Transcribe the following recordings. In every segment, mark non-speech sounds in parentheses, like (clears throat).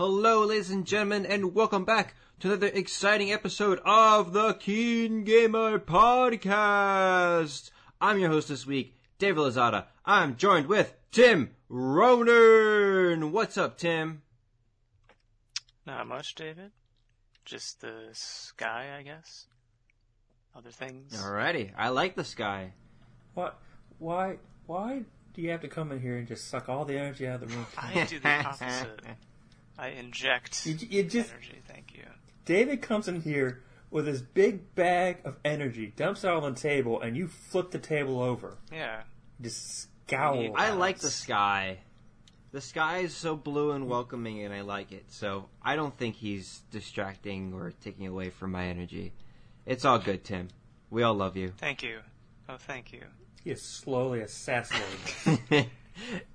Hello, ladies and gentlemen, and welcome back to another exciting episode of the Keen Gamer Podcast. I'm your host this week, David Lazada. I'm joined with Tim Ronan. What's up, Tim? Not much, David. Just the sky, I guess. Other things. Alrighty, I like the sky. What? Why? Why do you have to come in here and just suck all the energy out of the room? (laughs) I do the opposite. I inject You, you just energy. Thank you. David comes in here with his big bag of energy, dumps it all on the table, and you flip the table over. Yeah. Just scowl. I like the sky. The sky is so blue and welcoming, and I like it. So I don't think he's distracting or taking away from my energy. It's all good, Tim. We all love you. Thank you. Oh, thank you. He is slowly assassinating. (laughs)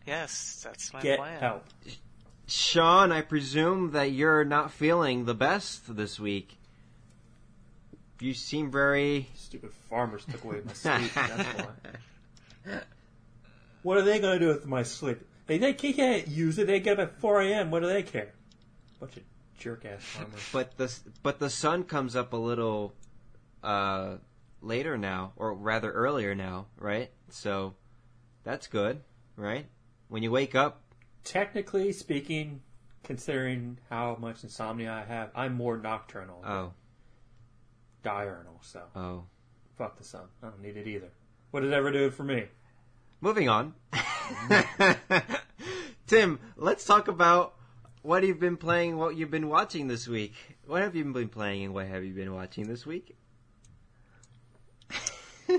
Yes, that's my Get plan. help. Sean, I presume that you're not feeling the best this week. You seem very. Stupid farmers took away my (laughs) sleep. That's why. What are they going to do with my sleep? They, they can't use it. They get up at 4 a.m. What do they care? Bunch of jerk ass farmers. But the but the sun comes up a little uh, later now, or rather earlier now, right? So that's good, right? When you wake up, Technically speaking, considering how much insomnia I have, I'm more nocturnal than oh diurnal. So oh. fuck the sun. I don't need it either. What did it ever do for me? Moving on. (laughs) Tim, let's talk about what you've been playing, what you've been watching this week. What have you been playing and what have you been watching this week?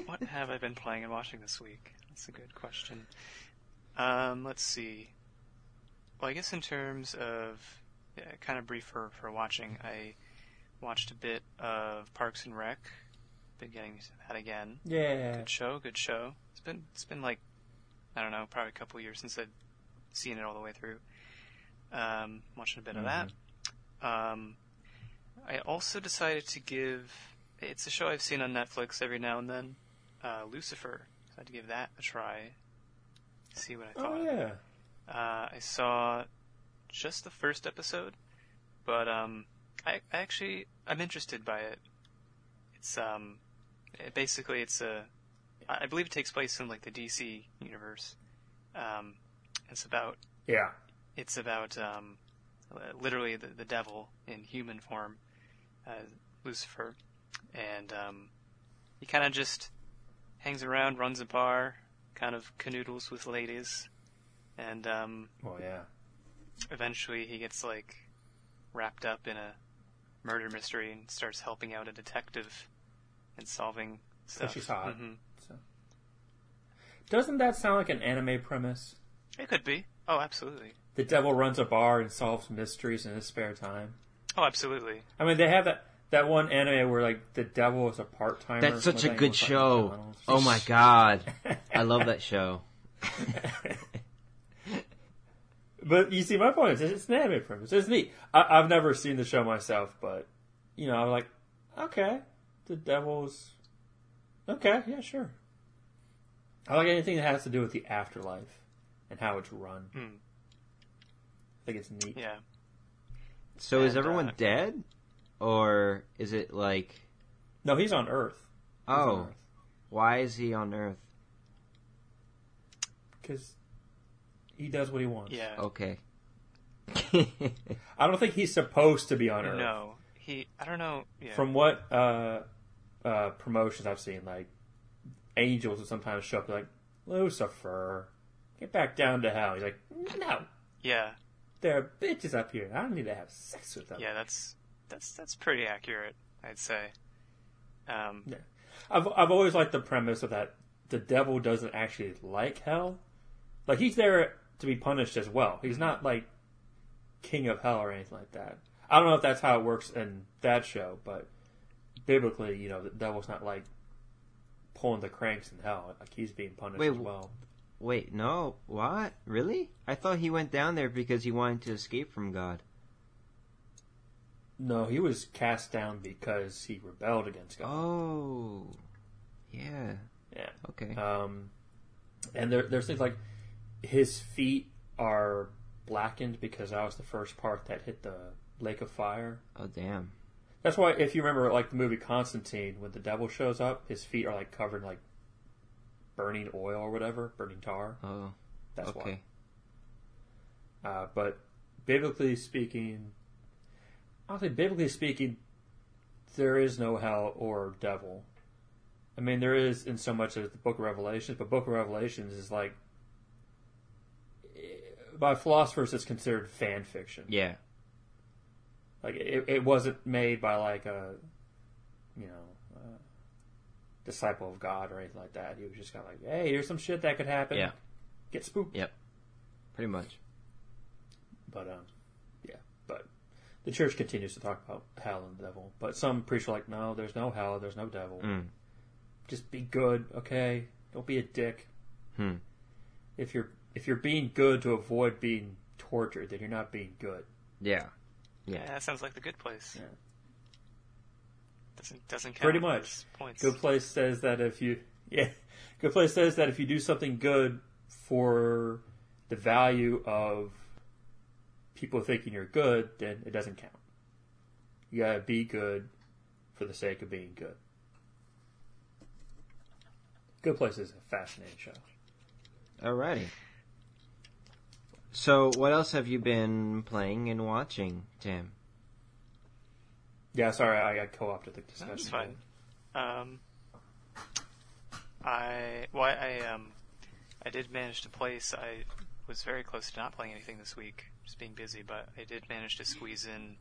what have I been playing and watching this week? That's a good question. Um, let's see. Well, I guess in terms of yeah, kind of brief for, for watching, I watched a bit of Parks and Rec. Been getting that again. Yeah. Good show, good show. It's been it's been like I don't know, probably a couple years since I'd seen it all the way through. Um, watching a bit of that. Um, I also decided to give. It's a show I've seen on Netflix every now and then. Uh, Lucifer. I had to give that a try. See what I thought. Oh yeah. Uh, I saw just the first episode, but um, I, I actually I'm interested by it. It's um, it, basically it's a, I believe it takes place in like the DC universe. Um, it's about Yeah. it's about um, literally the, the devil in human form, uh, Lucifer, and um, he kind of just hangs around, runs a bar, kind of canoodles with ladies, and um, Oh yeah. eventually he gets like wrapped up in a murder mystery and starts helping out a detective and solving stuff. she's hot. hmm So. Doesn't that sound like an anime premise? It could be. Oh, absolutely. The devil runs a bar and solves mysteries in his spare time. Oh, absolutely. I mean, they have that that one anime where like the devil is a part timer. That's such a good show. Oh my god. I love that show. (laughs) (laughs) But you see, my point is, it's an anime premise. It's neat. I, I've never seen the show myself, but you know, I'm like, okay, the devil's okay, yeah, sure. I like anything that has to do with the afterlife and how it's run. Hmm. I think it's neat. Yeah. So is everyone uh, dead? Or is it like No, he's on Earth. He's on oh, Earth. why is he on Earth? because he does what he wants. Yeah. Okay. (laughs) I don't think he's supposed to be on Earth. No. He. I don't know. Yeah. From what uh, uh, promotions I've seen, like angels will sometimes show up like Lucifer, get back down to hell. He's like, no, yeah. there are bitches up here. I don't need to have sex with them. Yeah. That's that's that's pretty accurate. I'd say. Um. yeah. I've I've always liked the premise of that the devil doesn't actually like hell. Like he's there to be punished as well. He's not like king of hell or anything like that. I don't know if that's how it works in that show, but biblically, you know, the devil's not like pulling the cranks in hell. Like he's being punished Wait, as well. Wait, no. What? Really? I thought he went down there because he wanted to escape from God. No, he was cast down because he rebelled against God. Oh. Yeah. Yeah. Okay. Um, and there, there's things like his feet are blackened because that was the first part that hit the lake of fire. Oh damn. That's why, if you remember, like the movie Constantine, when the devil shows up, his feet are like covered in like burning oil or whatever, burning tar. Oh. That's okay. why. Uh, but biblically speaking, honestly, biblically speaking, there is no hell or devil. I mean, there is in so much as the Book of Revelations, but Book of Revelations is like by philosophers, it's considered fan fiction. Yeah. Like it, it wasn't made by like a, you know, a disciple of God or anything like that. He was just kind of like, hey, here's some shit that could happen. Yeah. Get spooked. Yep. Pretty much. But um, yeah. But the church continues to talk about hell and the devil. But some priests are like, no, there's no hell, there's no devil. Mm. Just be good, okay? Don't be a dick. Hmm. If you're if you're being good to avoid being tortured, then you're not being good. Yeah. Yeah, Yeah. that sounds like the good place. Yeah. Doesn't doesn't count Pretty much. points. Good Place says that if you (laughs) yeah, Good Place says that if you do something good for the value of people thinking you're good, then it doesn't count. You gotta be good for the sake of being good. Good Place is a fascinating show. Alrighty. So, what else have you been playing and watching, Tim? Yeah, sorry, I got co-opted the discussion. That's fine. Um, I well, I um, I did manage to place. I was very close to not playing anything this week, just being busy. But I did manage to squeeze in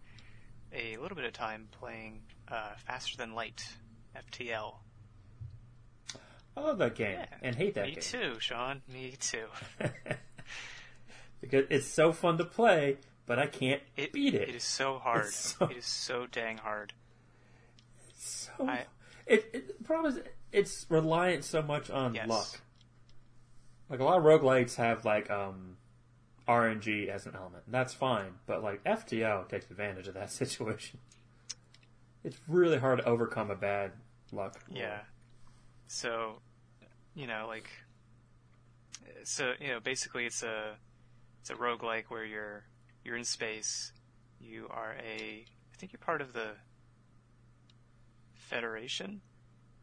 a little bit of time playing uh, Faster Than Light (FTL). I love that game Yeah, and hate that game. Me game too, Sean. Me too. (laughs) because it's so fun to play, but I can't It, beat it. It is so hard. It's so- It is so dang hard. so I- it, it the problem is it's reliant so much on Yes. luck. Like a lot of roguelites have like um RNG as an element. and That's fine, but like FTL takes advantage of that (laughs) situation. It's really hard to overcome a bad luck. Yeah. So, you know, like, so you know, basically, it's a it's a roguelike where you're you're in space. You are a, I think you're part of the Federation,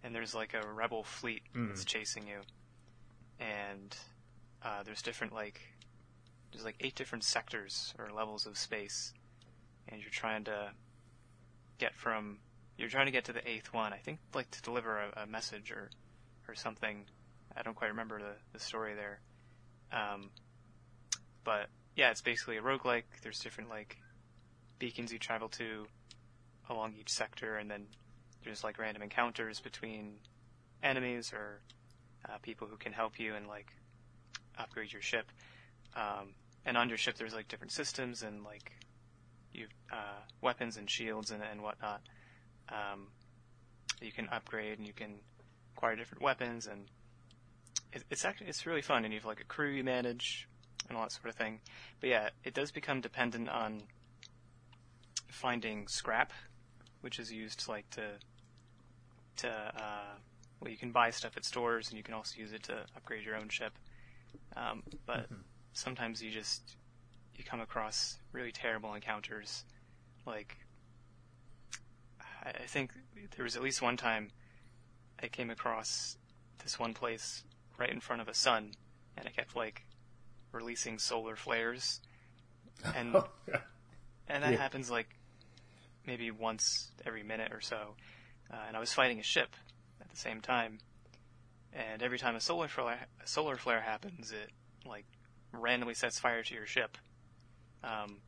and there's like a rebel fleet that's chasing you, and uh, there's different like there's like eight different sectors or levels of space, and you're trying to get from you're trying to get to the eighth one. I think like to deliver a, a message or or something. I don't quite remember the, the story there. Um, but yeah, it's basically a roguelike. There's different like beacons you travel to along each sector, and then there's like random encounters between enemies or uh, people who can help you and like upgrade your ship. Um, and on your ship, there's like different systems and like you uh, weapons and shields and, and whatnot. Um, you can upgrade and you can acquire different weapons and it, it's actually it's really fun and you have like a crew you manage and all that sort of thing. But yeah, it does become dependent on finding scrap, which is used like to to uh, well you can buy stuff at stores and you can also use it to upgrade your own ship. Um, but sometimes you just you come across really terrible encounters, like I I think there was at least one time I came across this one place right in front of a sun, and it kept like releasing solar flares, (laughs) and and that Yeah. happens like maybe once every minute or so. Uh, and I was fighting a ship at the same time, and every time a solar flare a solar flare happens, it like randomly sets fire to your ship, um,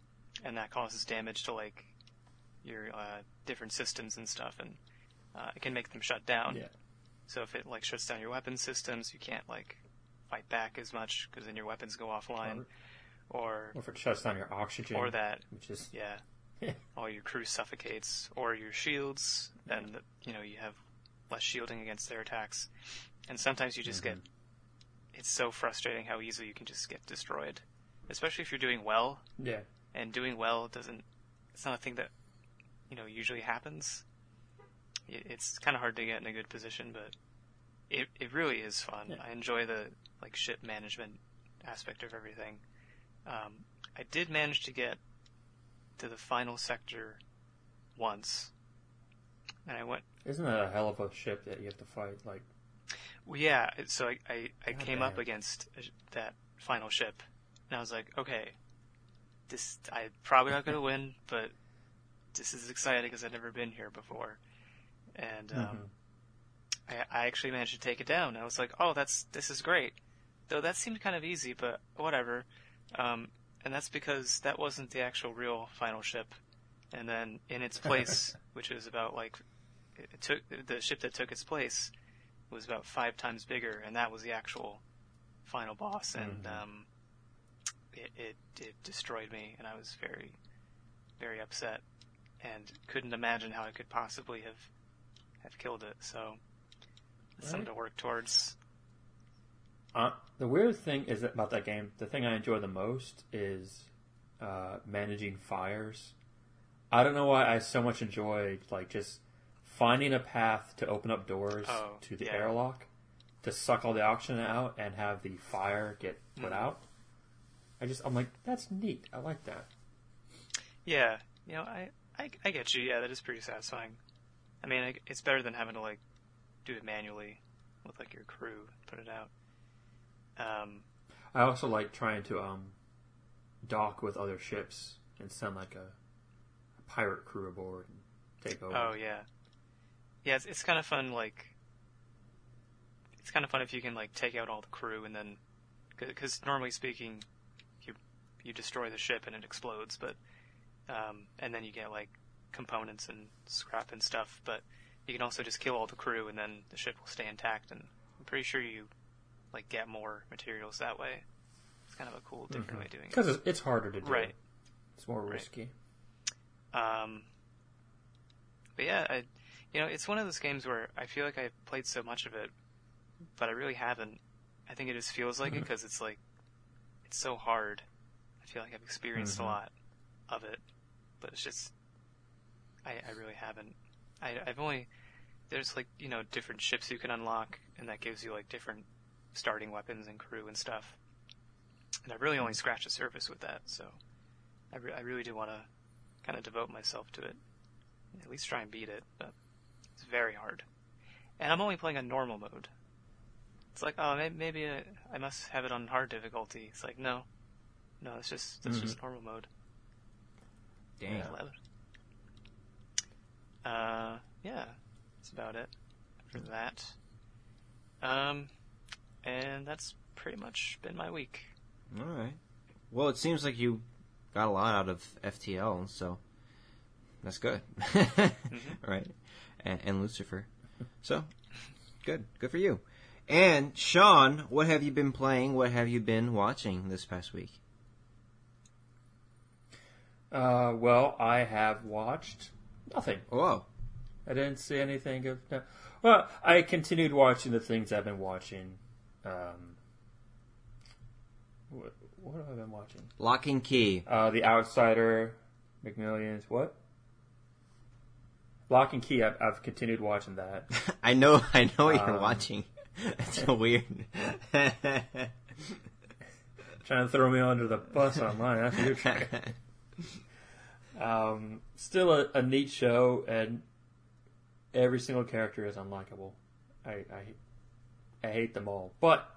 and that causes damage to like your uh, different systems and stuff, and uh, it can make them shut down. Yeah. So if it like shuts down your weapon systems, you can't like fight back as much because then your weapons go offline, or Or if it shuts down your oxygen. or that Which is yeah, (laughs) all your crew suffocates, or your shields, and you know you have less shielding against their attacks, and sometimes you just get. Mm-hmm. It's so frustrating how easily you can just get destroyed, especially if you're doing well. yeah. And doing well doesn't. It's not a thing that you know usually happens. It, it's kind of hard to get in a good position, but it it really is fun. Yeah. I enjoy the like ship management aspect of everything. Um, I did manage to get to the final sector once, and I went. Isn't that a hell of a ship that you have to fight? Like, Well, yeah. So I I, I came up against that final ship, and I was like, okay, this I probably not gonna (laughs) win, but this is exciting because I've never been here before, and um, Mhm. I, I actually managed to take it down. I was like, oh, that's this is great. Though that seemed kind of easy, but whatever. Um, and that's because that wasn't the actual real final ship. And then in its (laughs) place, which is about like it took the ship that took its place was about five times bigger, and that was the actual final boss. And Mhm. um, it, it it destroyed me, and I was very very upset, and couldn't imagine how I could possibly have have killed it. So it's something Right. to work towards. Uh, the weird thing is that about that game, the thing I enjoy the most is uh, managing fires. I don't know why I so much enjoy like just finding a path to open up doors Oh, to the yeah. airlock to suck all the oxygen out and have the fire get put Mhm. out. I just I'm like that's neat. I like that. Yeah, you know, I, I I get you. Yeah, that is pretty satisfying. I mean, it's better than having to like do it manually with like your crew put it out. Um, I also like trying to um, dock with other ships and send like a, a pirate crew aboard and take over. oh yeah, yeah. It's, it's kind of fun. Like, it's kind of fun if you can like take out all the crew and then, because normally speaking, you you destroy the ship and it explodes, but um, and then you get like components and scrap and stuff. But you can also just kill all the crew and then the ship will stay intact. And I'm pretty sure you like get more materials that way. It's kind of a cool, different way of doing it. because it's, harder to do. Right. It's more Right. risky. Um, but yeah, I, you know, it's one of those games where I feel like I've played so much of it, but I really haven't. I think it just feels like it because it's like, it's so hard. I feel like I've experienced Mhm. a lot of it, but it's just, I, I really haven't. I, I've only, there's like, you know, different ships you can unlock, and that gives you like different starting weapons and crew and stuff. And I've really only scratched the surface with that, so I, re- I really do want to kind of devote myself to it. At least try and beat it, but it's very hard. And I'm only playing on normal mode. It's like, oh, may- maybe I, I must have it on hard difficulty. It's like, no, no, it's just that's just normal mode. Dang. Yeah. Uh, yeah, that's about it for that. Um, and that's pretty much been my week. All right. Well, it seems like you got a lot out of FTL, so that's good. (laughs) Right. And, and Lucifer. So, good. Good for you. And Sean, what have you been playing? What have you been watching this past week? Uh, well, I have watched nothing. Whoa. I didn't see anything of. No. Well, I continued watching the things I've been watching. Um, what, what have I been watching? Locke and Key. Uh, The Outsider, McMillions. What? Locke and Key. I've, I've continued watching that. (laughs) I know, I know what you're Um, watching. (laughs) It's so weird. (laughs) Trying to throw me under the bus online. That's your trick. Um, still a, a neat show, and every single character is unlikable. I, I I hate them all, but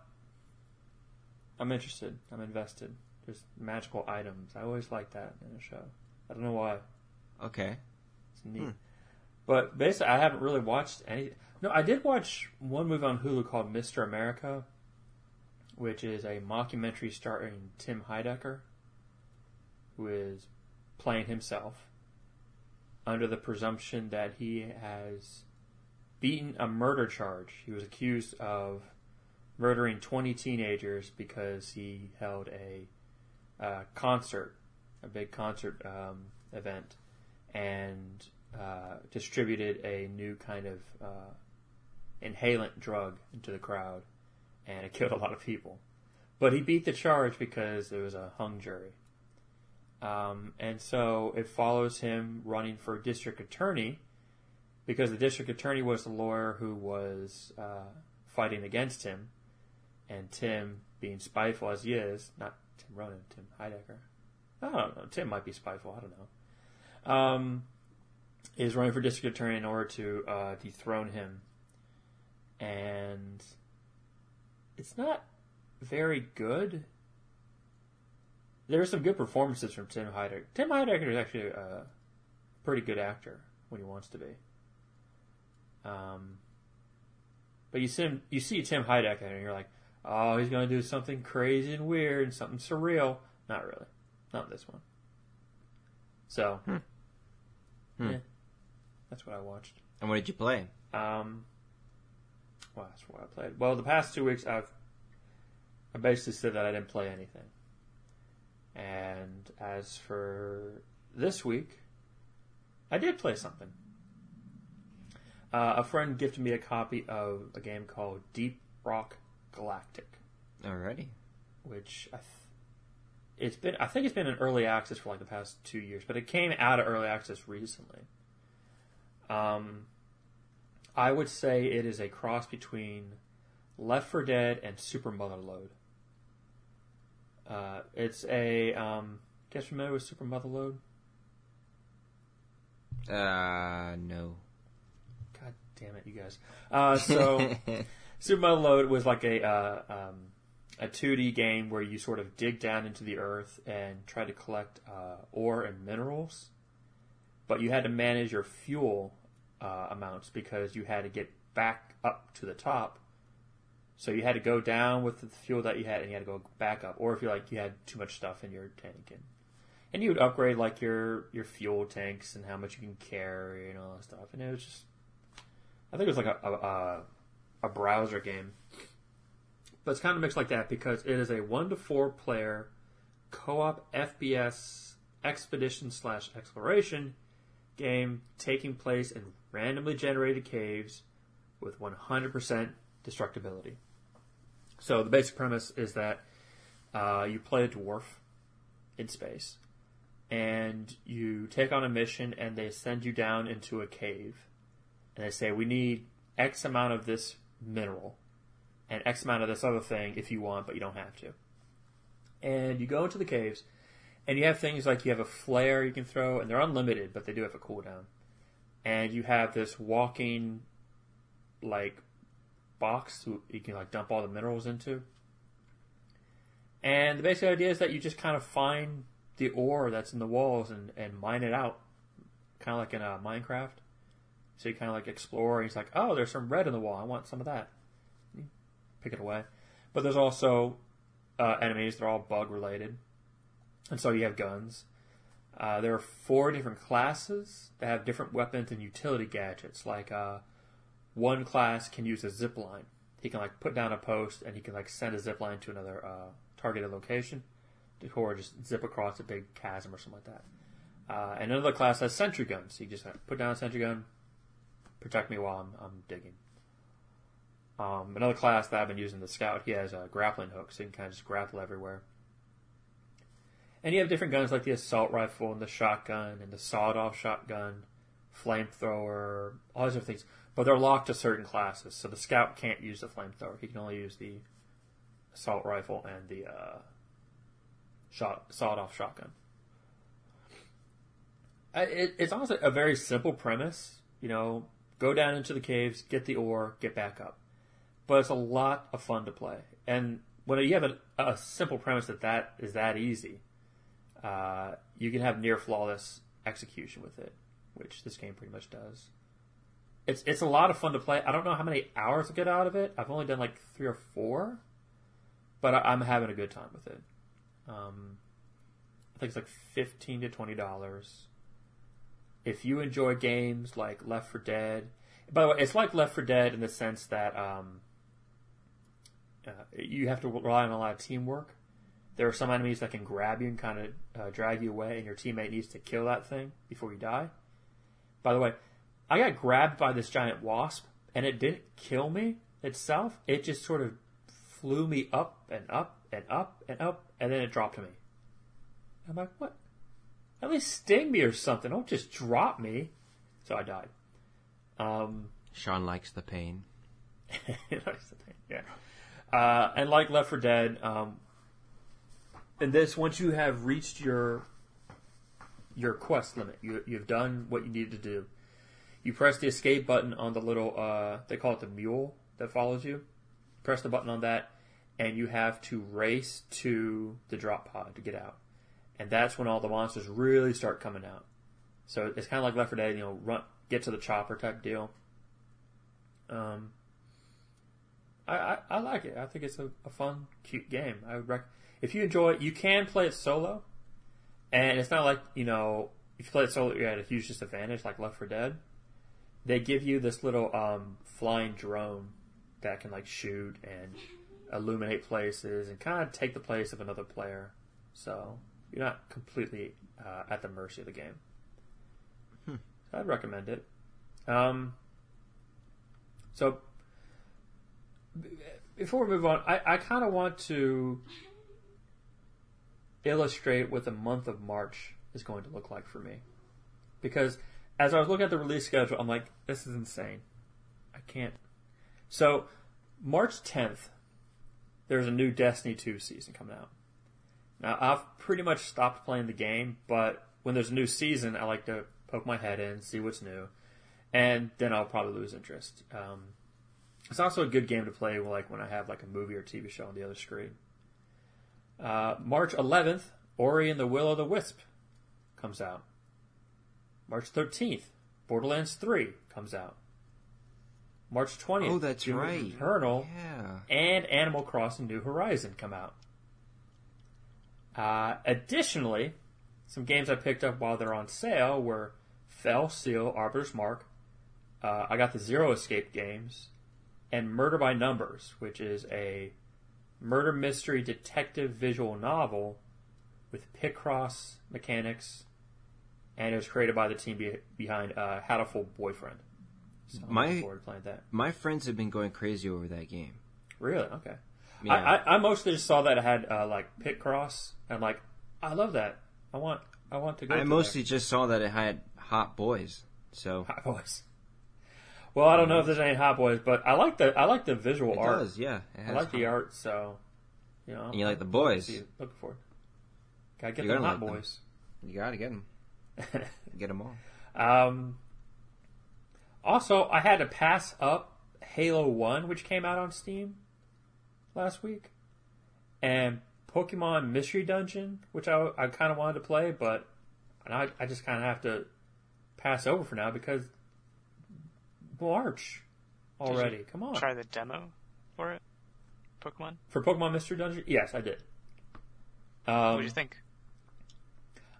I'm interested. I'm invested. There's magical items. I always like that in a show. I don't know why. okay. It's neat. Hmm. But basically, I haven't really watched any. No, I did watch one movie on Hulu called Mr. America, which is a mockumentary starring Tim Heidecker, who is playing himself under the presumption that he has beaten a murder charge. He was accused of murdering 20 teenagers because he held a uh, concert, a big concert um, event, and uh, distributed a new kind of uh, inhalant drug into the crowd, and it killed a lot of people. But he beat the charge because there was a hung jury. Um, and so it follows him running for district attorney because the district attorney was the lawyer who was uh, fighting against him, and Tim, being spiteful as he is, not Tim Ronan, Tim Heidecker, I don't know. Tim might be spiteful. I don't know. Um, is running for district attorney in order to uh, dethrone him, and it's not very good. There are some good performances from Tim Heidecker. Tim Heidecker is actually a pretty good actor when he wants to be. Um, but you see him, you see Tim Heidecker, and you're like, oh, he's going to do something crazy and weird and something surreal. Not really. Not this one. So, Hmm. Hmm. yeah, that's what I watched. And what did you play? Um, well, that's what I played. Well, the past two weeks, I've I basically said that I didn't play anything. And as for this week, I did play something. Uh, a friend gifted me a copy of a game called Deep Rock Galactic, Alrighty. which I th- it's been I think it's been in early access for like the past two years, but it came out of early access recently. Um, I would say it is a cross between Left 4 Dead and Super Motherload. Uh, it's a um, guys familiar with Super Motherload? Uh, no. Damn it, you guys! Uh, so (laughs) Super Load was like a uh, um, a 2D game where you sort of dig down into the earth and try to collect uh, ore and minerals, but you had to manage your fuel uh, amounts because you had to get back up to the top. So you had to go down with the fuel that you had, and you had to go back up. Or if you like, you had too much stuff in your tank, and and you would upgrade like your your fuel tanks and how much you can carry and all that stuff. And it was just, I think it was like a a, a, a browser game, but it's kind of mixed like that because it is a one to four player co-op FPS expedition slash exploration game taking place in randomly generated caves with 100% destructibility. So the basic premise is that uh, you play a dwarf in space, and you take on a mission, and they send you down into a cave, and they say we need X amount of this mineral and X amount of this other thing if you want, but you don't have to. And you go into the caves, and you have things like you have a flare you can throw, and they're unlimited, but they do have a cooldown. And you have this walking, like, box you can like dump all the minerals into. And the basic idea is that you just kind of find the ore that's in the walls and, and mine it out, kind of like in uh, Minecraft. So you kind of like explore, and he's like, "Oh, there's some red in the wall. I want some of that." You pick it away. But there's also uh, enemies. They're all bug related, and so you have guns. Uh, there are four different classes that have different weapons and utility gadgets. Like uh, one class can use a zip line. He can like put down a post and he can like send a zip line to another uh, targeted location, or just zip across a big chasm or something like that. Uh, and another class has sentry guns. He just like, put down a sentry gun, protect me while I'm, I'm digging. Um, another class that I've been using, the scout, he has a grappling hook, so he can kind of just grapple everywhere. And you have different guns like the assault rifle and the shotgun and the sawed-off shotgun, flamethrower, all these different things. But they're locked to certain classes, so the scout can't use the flamethrower. He can only use the assault rifle and the uh, shot sawed-off shotgun. It, it's honestly a very simple premise. You know, go down into the caves, get the ore, get back up. But it's a lot of fun to play. And when you have a, a simple premise that that is that easy, uh, you can have near flawless execution with it, which this game pretty much does. It's it's a lot of fun to play. I don't know how many hours I get out of it. I've only done like three or four, but I, I'm having a good time with it. Um, I think it's like fifteen to twenty dollars. If you enjoy games like Left 4 Dead, by the way, it's like Left 4 Dead in the sense that um, uh, you have to rely on a lot of teamwork. There are some enemies that can grab you and kind of uh, drag you away, and your teammate needs to kill that thing before you die. By the way, I got grabbed by this giant wasp, and it didn't kill me itself. It just sort of flew me up and up and up and up, and then it dropped me. I'm like, what? At least sting me or something. Don't just drop me. So I died. Um, Sean likes the pain. (laughs) that's the thing, yeah. Uh, and like Left 4 Dead, um, in this, once you have reached your your quest limit. You, you've done what you needed to do. You press the escape button on the little, uh, they call it the mule that follows you. Press the button on that, and you have to race to the drop pod to get out. And that's when all the monsters really start coming out. So it's kind of like Left 4 Dead, you know, run, get to the chopper type deal. Um, I, I, I like it. I think it's a, a fun, cute game. I would rec- if you enjoy it, you can play it solo, and it's not like you know if you play it solo, you're at a huge disadvantage like Left 4 Dead. They give you this little um, flying drone that can like shoot and illuminate places and kind of take the place of another player. So you're not completely uh, at the mercy of the game. Hmm. So I'd recommend it. Um, so before we move on, I, I kind of want to illustrate what the month of March is going to look like for me. Because as I was looking at the release schedule, I'm like, this is insane. I can't. So, March 10th, there's a new Destiny 2 season coming out. Now, I've pretty much stopped playing the game, but when there's a new season, I like to poke my head in, see what's new, and then I'll probably lose interest. Um, it's also a good game to play like when I have like a movie or TV show on the other screen. Uh, March 11th, Ori and the Will of the Wisp comes out. March 13th, Borderlands 3 comes out. March 20th, Oh, that's Doom right. Eternal Yeah. and Animal Crossing New Horizon come out. Uh, additionally, some games I picked up while they're on sale were Fell Seal, Arbiter's Mark. Uh, I got the Zero Escape games, and Murder by Numbers, which is a murder mystery detective visual novel with Picross mechanics, and it was created by the team be- behind uh, Hatoful Boyfriend. So My- forward to playing that. My friends have been going crazy over that game. Really? Okay. Yeah. I, I, I mostly just saw that it had uh, like Picross, and I'm like, I love that. I want, I want to go. I to mostly just saw that it had hot boys. So hot boys. Well, I don't know if there's any hot boys, but I like the I like the visual it art. does, yeah. I like the art, so you know. And you like the boys. looking for it. Gotta get the hot like them. boys. You gotta get them. (laughs) Get them all. Um, also, I had to pass up Halo 1, which came out on Steam last week, and Pokemon Mystery Dungeon, which I, I kind of wanted to play, but I, I just kind of have to pass over for now because March already. Come on. Try the demo for it, Pokemon. For Pokemon Mystery Dungeon? Yes, I did. Um, what do you think?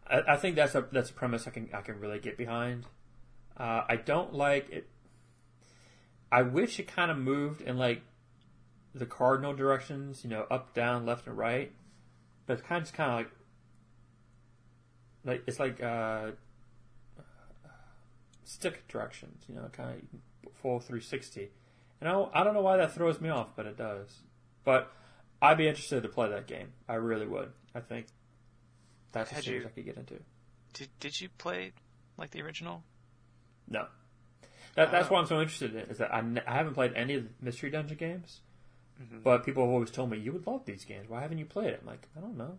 I, I think that's a that's a premise I can I can really get behind. Uh, I don't like it. I wish it kind of moved in like the cardinal directions, you know, up, down, left, and right. But it's kind of just kind of like like it's like uh, stick directions, you know, kind of full 360. And I don't, I don't know why that throws me off, but it does. But I'd be interested to play that game. I really would. I think that's a series you- I could get into. Did Did you play like the original? No. That, that's Oh. why I'm so interested in is that I, n- I haven't played any of the Mystery Dungeon games, Mhm. but people have always told me, you would love these games. Why haven't you played it? I'm like, I don't know.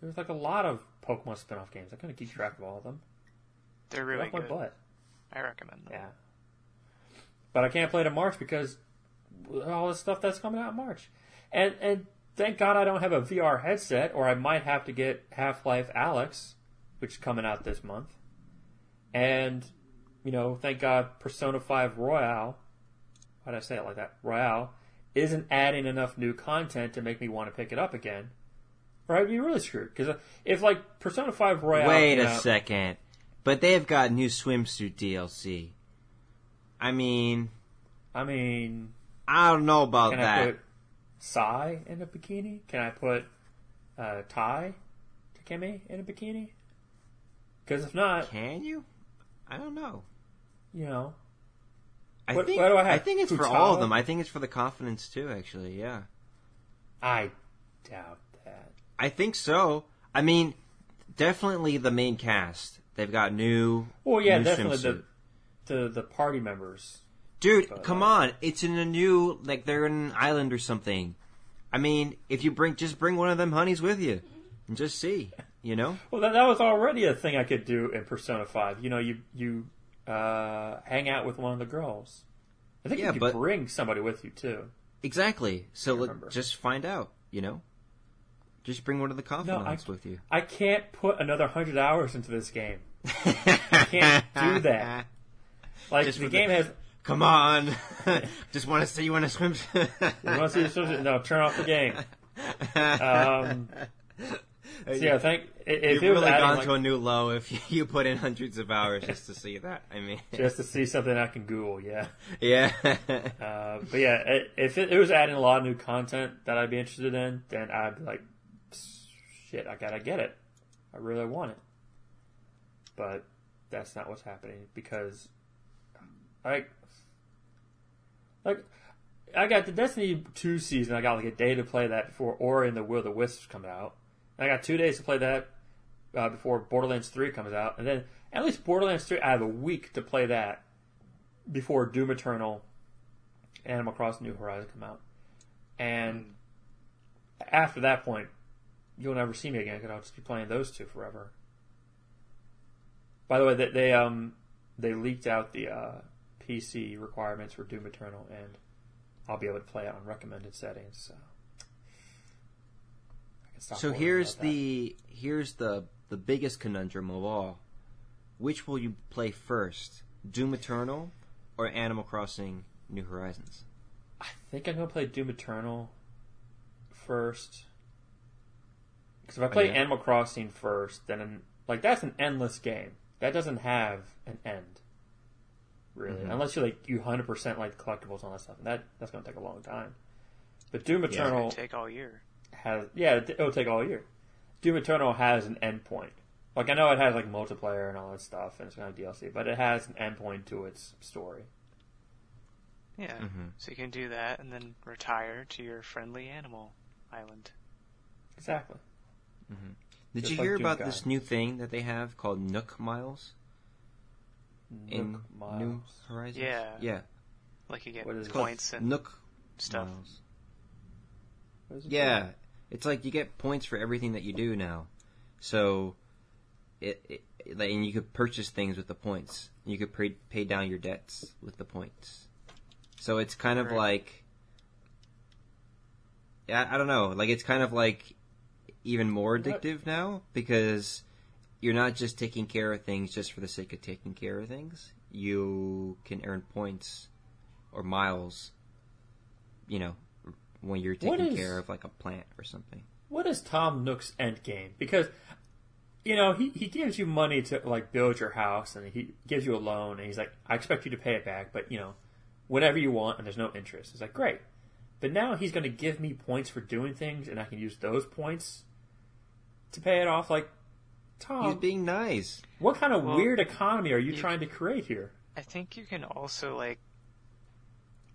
There's like a lot of Pokemon spin off games. I couldn't keep (laughs) track of all of them. They're really off my good. butt. I recommend them. Yeah. But I can't play it in March because all the stuff that's coming out in March. And and thank God I don't have a VR headset, or I might have to get Half Life Alyx, which is coming out this month. And, you know, thank God Persona 5 Royale, why did I say it like that? Royale, isn't adding enough new content to make me want to pick it up again. Or I'd be really screwed. Because if, like, Persona 5 Royale. Wait a second. But they've got new swimsuit DLC. I mean, I mean, I don't know about Can I that. put Sae in a bikini? Can I put uh, Tae Takemi in a bikini? Because if not, Can you? I don't know. you know, I What- think what do I have? think it's for all of them. I think it's for the confidants too. Actually, yeah. I doubt that. I think so. I mean, definitely the main cast. They've got new. Well, yeah, new definitely swimsuit. the, the the party members. Dude, But, come on! It's in a new like they're in an island or something. I mean, if you bring just bring one of them honeys with you and just see. You know? (laughs) Well, that, that was already a thing I could do in Persona Five. You know, you you uh, hang out with one of the girls. I think Yeah, you could but- bring somebody with you too. Exactly. So let, just find out. You know? Just bring one of the confidants with you. I can't put another hundred hours into this game. (laughs) I can't do that. Like Just the for the- game has. Come on. (laughs) just want to see you want to swim. You want to see the swimsuit? No, turn off the game. (laughs) Um, so yeah, I think if You've really gone like, to a new low if (laughs) you put in hundreds of hours just to see that. I mean, just to see something I can Google, yeah. (laughs) yeah. Uh, but yeah, if it, it was adding a lot of new content that I'd be interested in, then I'd be like, shit, I gotta get it. I really want it. But that's not what's happening because, like, like I got the Destiny two season. I got like a day to play that before Ori and the Will of the Wisps come out. And I got two days to play that uh, before Borderlands three comes out, and then at least Borderlands three, I have a week to play that before Doom Eternal, and Animal Crossing New Horizon come out, and after that point, you'll never see me again because I'll just be playing those two forever. By the way, they, they um they leaked out the uh, PC requirements for Doom Eternal, and I'll be able to play it on recommended settings. So, So here's about that. the here's the the biggest conundrum of all. Which will you play first, Doom Eternal or Animal Crossing New Horizons? I think I'm gonna play Doom Eternal first. Because if I play yeah? Animal Crossing first, then like that's an endless game. That doesn't have an end, really, Mhm. unless you like you hundred percent like collectibles and all that stuff. And that that's gonna take a long time. But Doom Eternal gonna take all year. Has yeah, it- it'll take all year. Doom Eternal has an endpoint. Like I know it has like multiplayer and all that stuff, and it's gonna have DLC, but it has an endpoint to its story. Yeah. Mhm. So you can do that and then retire to your friendly animal island. Exactly. Did Just you like hear Doom about Guy. this new thing that they have called Nook Miles in Nook New Miles. Horizons? Yeah. yeah. Like you get What is it? points and Nook stuff. Miles. What is it Yeah, it's like you get points for everything that you do now. So, it, it like, and you could purchase things with the points. You could pay pay down your debts with the points. So it's kind of Right. like, yeah, I don't know. Like it's kind of like even more What? addictive now because you're not just taking care of things just for the sake of taking care of things. You can earn points or miles. You know, when you're taking is- care of like a plant or something. What is Tom Nook's end game? Because you know he, he gives you money to like build your house, and he gives you a loan, and he's like, I expect you to pay it back, but you know, whenever you want, and there's no interest. It's like great, but now he's going to give me points for doing things, and I can use those points to pay it off. Like Tom, He's Tom, being nice. what kind of Well, weird economy are you you- trying to create here? I think you can also like.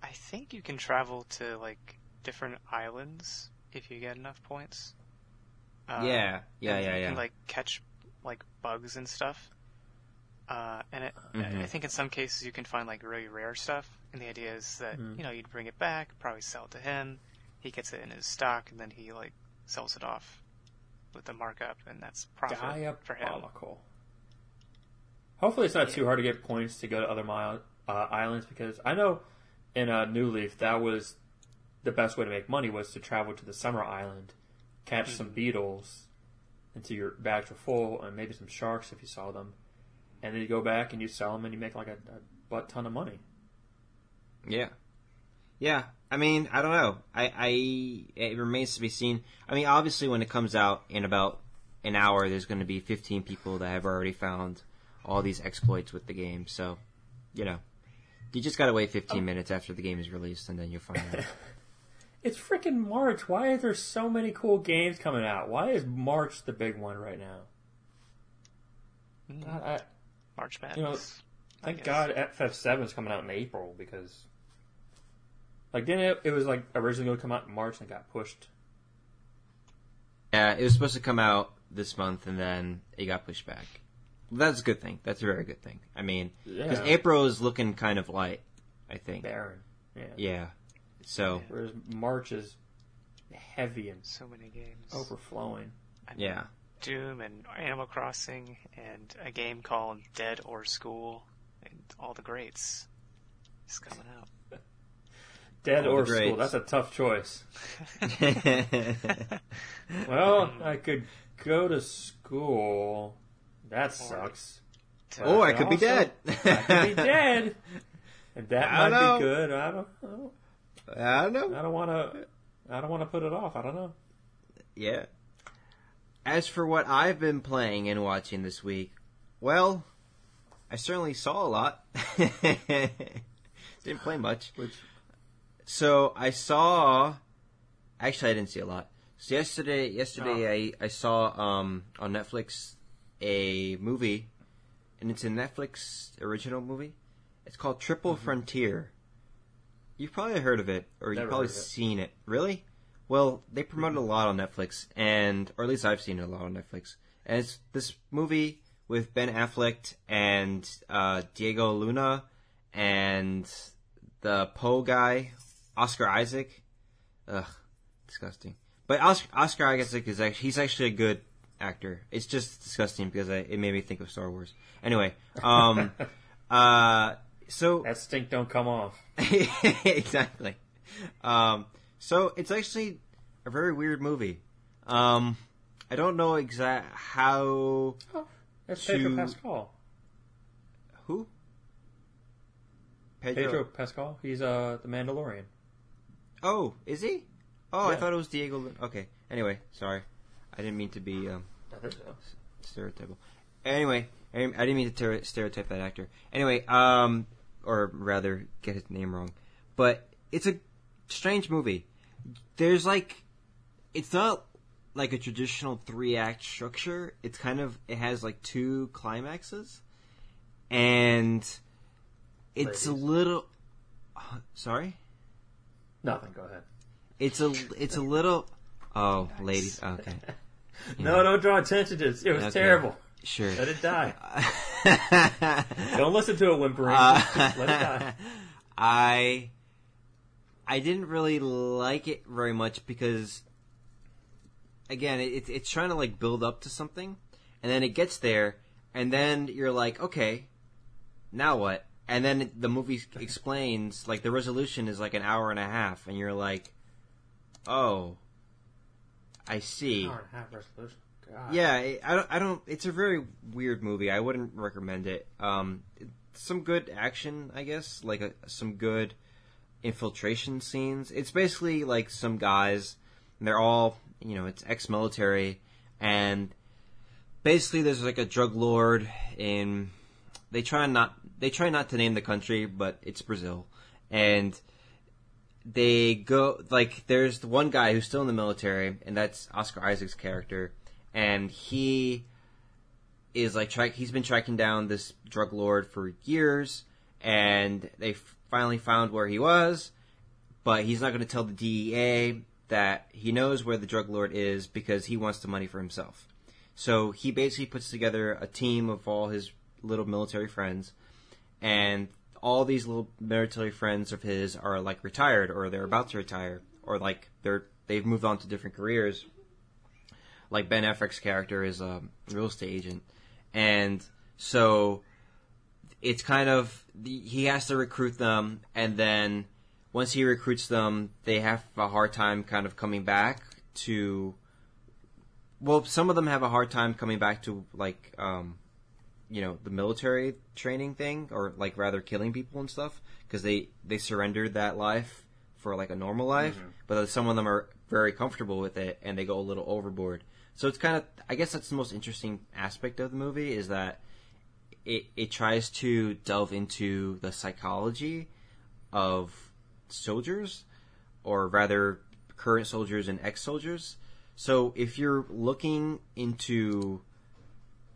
I think you can travel to like different islands if you get enough points. Uh, yeah, yeah, and yeah, you yeah. Can like catch like bugs and stuff. Uh, and it, Mhm. I think in some cases you can find like really rare stuff. And the idea is that Mhm. you know you'd bring it back, probably sell it to him. He gets it in his stock, and then he like sells it off with the markup, and that's profit for him. Hopefully, it's not too hard to get points to go to other mile, uh, islands because I know in uh, New Leaf that was the best way to make money was to travel to the summer island, catch some mm-hmm. beetles until your bags were full, and maybe some sharks if you saw them, and then you go back and you sell them and you make like a, a butt ton of money. Yeah. Yeah. I mean, I don't know. I, I, it remains to be seen. I mean, obviously when it comes out in about an hour, there's going to be 15 people that have already found all these exploits with the game. So, you know, you just got to wait 15 minutes after the game is released and then you'll find out. (laughs) It's freaking March. Why are there so many cool games coming out? Why is March the big one right now? Mm, God, I, March Madness. you know, Thank. God FF7 is coming out in April because, like, didn't it? It was like originally going to come out in March and it got pushed. yeah, it was supposed to come out this month and then it got pushed back. That's a good thing. That's a very good thing. I mean, because Yeah. April is looking kind of light, I think. Barren. Yeah. Yeah. So, Whereas March is heavy and So many games. overflowing. I know. yeah. Doom and Animal Crossing and a game called Dead or School and all the greats. It's coming out. (laughs) Dead All or school? That's a tough choice. (laughs) (laughs) Well, I could go to school. That sucks. oh, I could be dead. I could be dead. And that I might be good. I don't know. I don't know. I don't want to. I don't want to put it off. I don't know. Yeah. As for what I've been playing and watching this week, well, I certainly saw a lot. (laughs) didn't play much. Which So I saw. Actually, I didn't see a lot. So yesterday, yesterday I I saw um on Netflix a movie, and it's a Netflix original movie. It's called Triple Frontier. You've probably heard of it, or you've probably seen it. Really? Well, they promote it a lot on Netflix, and or at least I've seen it a lot on Netflix. And it's this movie with Ben Affleck and uh, Diego Luna and the Poe guy, Oscar Isaac. Ugh, disgusting. But Oscar, Oscar Isaac is actually he's actually a good actor. It's just disgusting because I, it made me think of Star Wars. Anyway, um, (laughs) uh, so that stink don't come off. (laughs) exactly. Um, so it's actually a very weird movie. Um, I don't know exact how Oh, That's To- Pedro Pascal. who Pedro Pascal. He's uh the Mandalorian. Oh, is he? Oh, I thought it was Diego. Luna. Okay. Anyway, sorry. I didn't mean to be um, so. stereotypical. Anyway, I I didn't mean to ter- stereotype that actor. Anyway, um, or rather, get his name wrong. But it's a strange movie. There's like, it's not like a traditional three act structure. It's kind of it has like two climaxes, and it's a little. uh, Sorry. Nothing. Go ahead. It's a it's a little. Oh, ladies. Okay. (laughs) No, don't draw attention to it. It was Okay. terrible. Sure. Let it die. (laughs) Don't listen to it whimpering. Uh, (laughs) let it die. I I didn't really like it very much because again, it, it's trying to like build up to something, and then it gets there, and then you're like, okay, now what? And then the movie explains like the resolution is like an hour and a half, and you're like, oh, I see. Hour and a half resolution. God. Yeah, I don't. I don't. It's a very weird movie. I wouldn't recommend it. Um, some good action, I guess, like a, some good infiltration scenes. It's basically like some guys. They're all, you know, it's ex-military, and basically there's like a drug lord in. They try not. They try not to name the country, but it's Brazil, and they go like there's the one guy who's still in the military, and that's Oscar Isaac's character, and he is like. He's been tracking down this drug lord for years, and they finally found where he was, but he's not going to tell the DEA that he knows where the drug lord is because he wants the money for himself. So he basically puts together a team of all his little military friends, and all these little military friends of his are like retired or they're about to retire or like they're they've moved on to different careers. Like Ben Affleck's character is a real estate agent, and so it's kind of he has to recruit them, and then once he recruits them, they have a hard time kind of coming back to. Well, some of them have a hard time coming back to like um, you know the military training thing or like rather killing people and stuff because they they surrendered that life for like a normal life but some of them are very comfortable with it and they go a little overboard so it's kind of i guess that's the most interesting aspect of the movie is that it it tries to delve into the psychology of soldiers or rather current soldiers and ex-soldiers so if you're looking into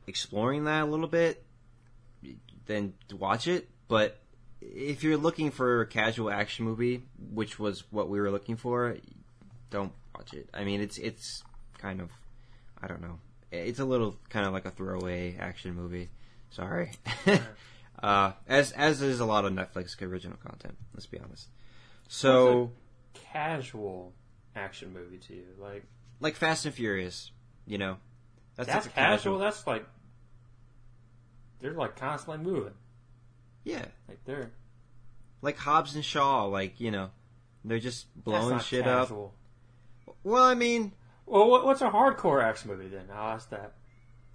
exploring that a little bit, then watch it. But if you're looking for a casual action movie, which was what we were looking for, don't watch it. I mean, it's it's kind of, I don't know, it's a little kind of like a throwaway action movie. Sorry. (laughs) uh, as as is a lot of Netflix original content. Let's be honest. So, Casual action movie to you, like like Fast and Furious, you know, That's, That's a casual. That's like they're like constantly moving. Yeah, Like they're like Hobbs and Shaw. Like you know, they're just blowing shit up. Well, I mean, Well, what's a hardcore action movie then? I'll ask that.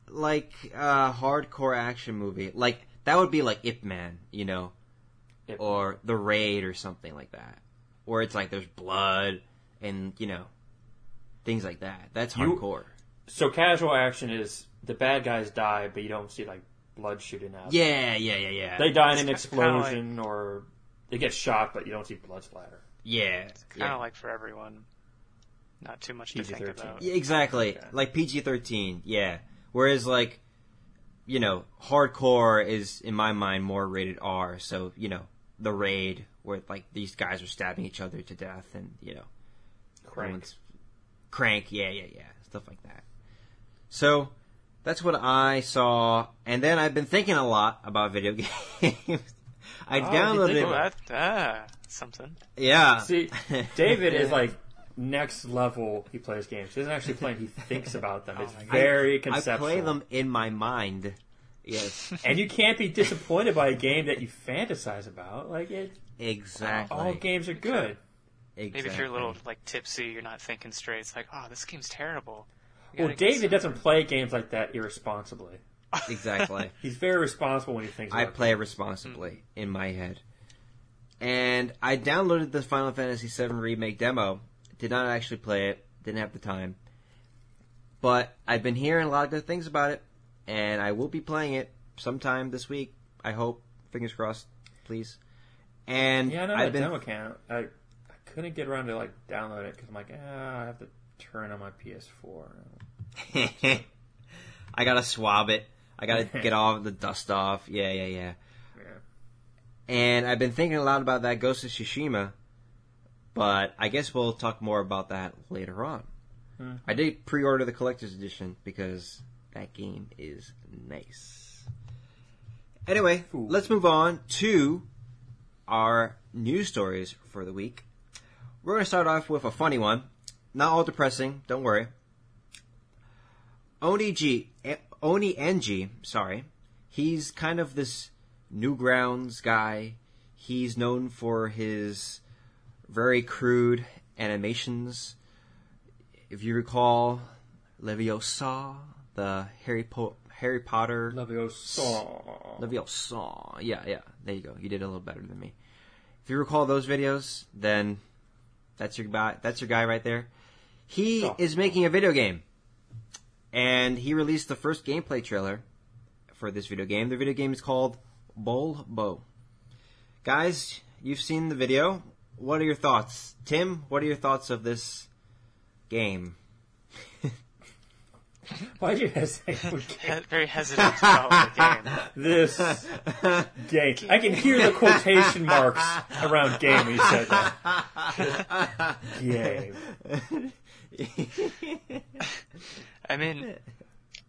like a hardcore action movie. Like that would be like Ip Man, you know, Ip- or The Raid or something like that, where it's like there's blood and you know things like that. That's You- hardcore. So casual action is the bad guys die, but you don't see like blood shooting out. Yeah, yeah, yeah, yeah. They die in an It's kinda like- explosion or they get shot, but you don't see blood splatter. yeah, Kind of yeah. like for everyone. Not too much to think about. Yeah, exactly. Okay. Like PG thirteen, yeah. Whereas like, you know, hardcore is in my mind more rated R. So you know, the raid where like these guys are stabbing each other to death, and you know, Crank. crank, yeah, yeah, yeah, stuff like that. So that's what I saw, and then I've been thinking a lot about video (laughs) games. I Oh, you downloaded, think about- that, ah, something. yeah. See, (laughs) David is like next level. He plays games. He doesn't actually play. them, He thinks about them. (laughs) Oh It's my God. very I conceptual. I play them in my mind. Yes, (laughs) and you can't be disappointed by a game that you fantasize about. Like it, exactly. all games are good. exactly. Maybe if you're a little like tipsy, you're not thinking straight. It's like, oh, this game's terrible. We Well, David doesn't play games like that irresponsibly. (laughs) exactly. He's very responsible when he thinks. I about play responsibly in my head. And I downloaded the Final Fantasy VII Remake demo. Did not actually play it. Didn't have the time. But I've been hearing a lot of good things about it. And I will be playing it sometime this week. I hope. Fingers crossed. Please. And Yeah, I know I've that been demo account. I, I couldn't get around to like download it because I'm like, ah, I have to turn on my PS4. (laughs) I gotta swab it. I gotta (laughs) get all the dust off. Yeah, yeah, yeah. Yeah. And I've been thinking a lot about that Ghost of Tsushima, but I guess we'll talk more about that later on. Hmm. I did pre-order the collector's edition because that game is nice. Anyway, Ooh. let's move on to our news stories for the week. We're going to start off with a funny one. Not all depressing, don't worry. Oney G, eh, OneyNG, sorry. He's kind of this Newgrounds guy. He's known for his very crude animations. If you recall, Leviosa, the Harry po- Harry Potter Leviosa. Leviosa. Yeah, yeah. There you go. You did a little better than me. If you recall those videos, then that's your guy. That's your guy right there. He Oh. is making a video game, and he released the first gameplay trailer for this video game. The video game is called Bowlbo. Guys, you've seen the video. What are your thoughts, Tim? What are your thoughts of this game? (laughs) Why'd you hesitate? for (laughs) He- very hesitant about the game. (laughs) this game. I can hear the quotation marks around game when you said that. Game. I mean,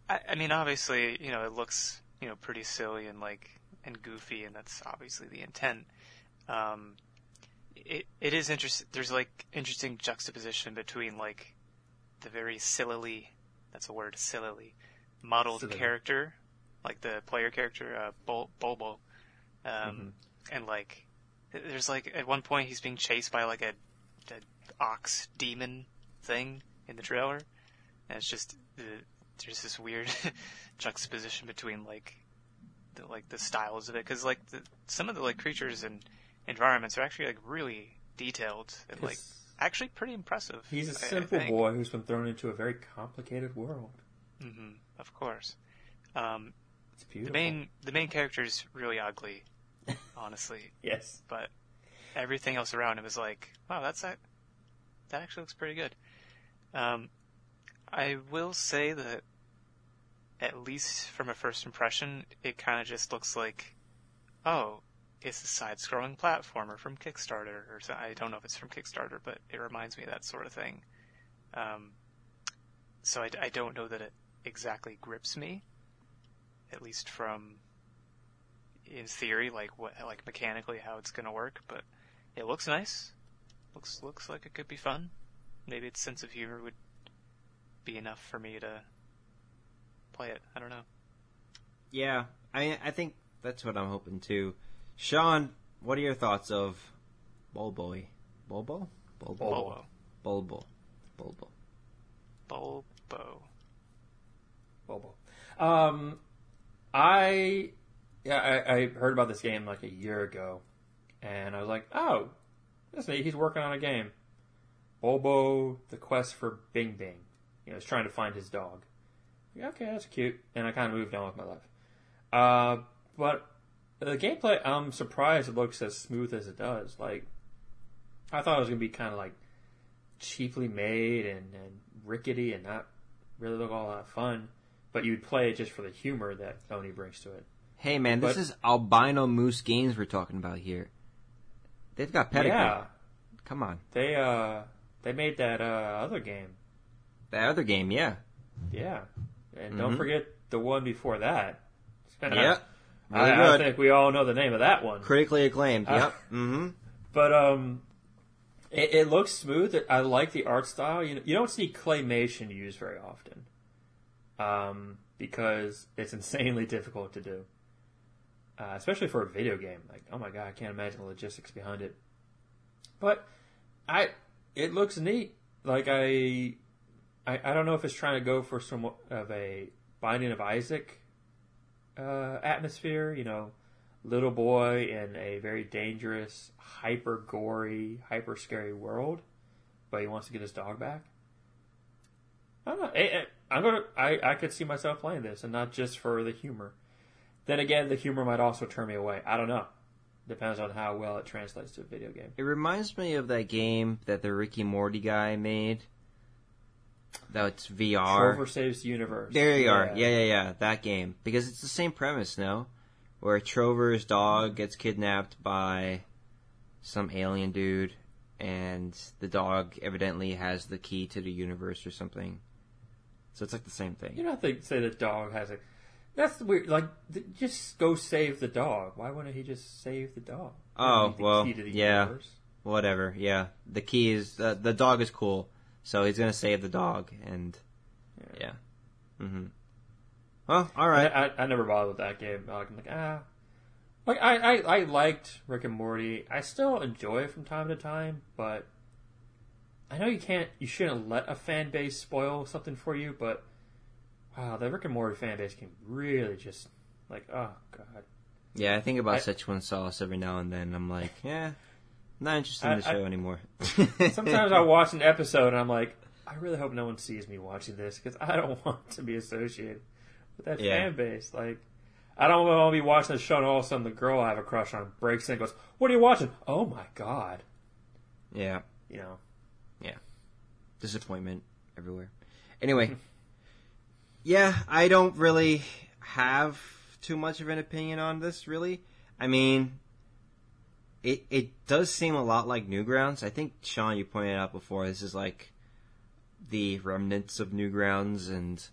I, I mean, obviously, you know, it looks, you know, pretty silly and like and goofy, and that's obviously the intent. Um, it it is interesting. There's like interesting juxtaposition between like the very sillily, that's a word, sillily, modeled Silly. character, like the player character, uh, Bobo, um, and like there's like at one point he's being chased by like a, a ox demon thing in the trailer, and it's just the, there's this weird (laughs) juxtaposition between like the like the styles of it because like the, some of the like creatures and environments are actually like really detailed and like actually pretty impressive. He's a simple boy who's been thrown into a very complicated world. Mm-hmm, of course. Um, It's the main the main character is really ugly, (laughs) honestly, yes. but everything else around him is like, wow, that's that that actually looks pretty good. Um, I will say that at least from a first impression, it kind of just looks like, oh, it's a side-scrolling platformer from Kickstarter, or so, I don't know if it's from Kickstarter, but it reminds me of that sort of thing. Um, so I, I don't know that it exactly grips me, at least from in theory, like what, like mechanically how it's gonna work. But it looks nice. Looks looks like it could be fun. Maybe its sense of humor would be enough for me to play it. I don't know. Yeah, I I think that's what I'm hoping too. Sean, what are your thoughts of Bulboy? Bowlbo? Bowlbo? Bowlbo. Bowlbo. Bowlbo. Bowlbo. Bobo. Um, I yeah, I, I heard about this game like a year ago, and I was like, oh, that's neat. He's working on a game. Bobo, the quest for Bing Bing. You know, he's trying to find his dog. Like, okay, that's cute. And I kind of moved on with my life. Uh, but the gameplay, I'm surprised it looks as smooth as it does. Like, I thought it was gonna be kind of like cheaply made and, and rickety and not really look all that fun. But you'd play it just for the humor that Oney brings to it. Hey man, this But- is albino moose games we're talking about here. They've got pedigree. Yeah, Come on. they uh they made that uh other game. That other game, yeah. Yeah, and don't Mhm. forget the one before that. Yeah. I, Really I good. think we all know the name of that one. Critically acclaimed. Uh, yep. Mm-hmm. (laughs) But um, it, it looks smooth. I like the art style. You know, you don't see claymation used very often, um, because it's (laughs) insanely difficult to do, uh, especially for a video game. Like, oh my god, I can't imagine the logistics behind it. But I, it looks neat. Like I, I, I don't know if it's trying to go for some of a Binding of Isaac uh, atmosphere. You know, little boy in a very dangerous, hyper gory, hyper scary world, but he wants to get his dog back. I don't know. Eh, I'm gonna. I I could see myself playing this, and not just for the humor. Then again, the humor might also turn me away. I don't know. Depends on how well it translates to a video game. It reminds me of that game that the Ricky Morty guy made. That's VR. Trover saves the universe. There you are. Yeah, yeah, yeah. That game. Because it's the same premise, no? Where Trover's dog gets kidnapped by some alien dude, and the dog evidently has the key to the universe or something. So it's like the same thing. You don't have to say the dog has a. That's weird. Like, just go save the dog. Why wouldn't he just save the dog? Oh, the well, key to the yeah. universe. Whatever. Yeah. The key is uh, the dog is cool, so he's gonna save the dog, and yeah. Mm-hmm. Well, all right. I, I, I never bothered with that game. Like, I'm like, ah. Like, I, I, I liked Rick and Morty. I still enjoy it from time to time, but I know you can't, you shouldn't let a fan base spoil something for you, but wow, the Rick and Morty fan base can really just, like, oh, God. Yeah, I think about I- Szechuan sauce every now and then. I'm like, yeah, not interested in the I- show ananymore. (laughs) (laughs) Sometimes I watch an episode and I'm like, I really hope no one sees me watching this because I don't (laughs) want to be associated with that Yeah. fan base. Like, I don't want to be watching the show and all of a sudden the girl I have a crush on breaks in and goes, "What are you watching?" Oh my god! yeah, You know, Yeah. disappointment everywhere. Anyway, yeah, I don't really have too much of an opinion on this. Really, I mean, it it does seem a lot like Newgrounds. I think Sean, you pointed out before, this is like the remnants of Newgrounds, and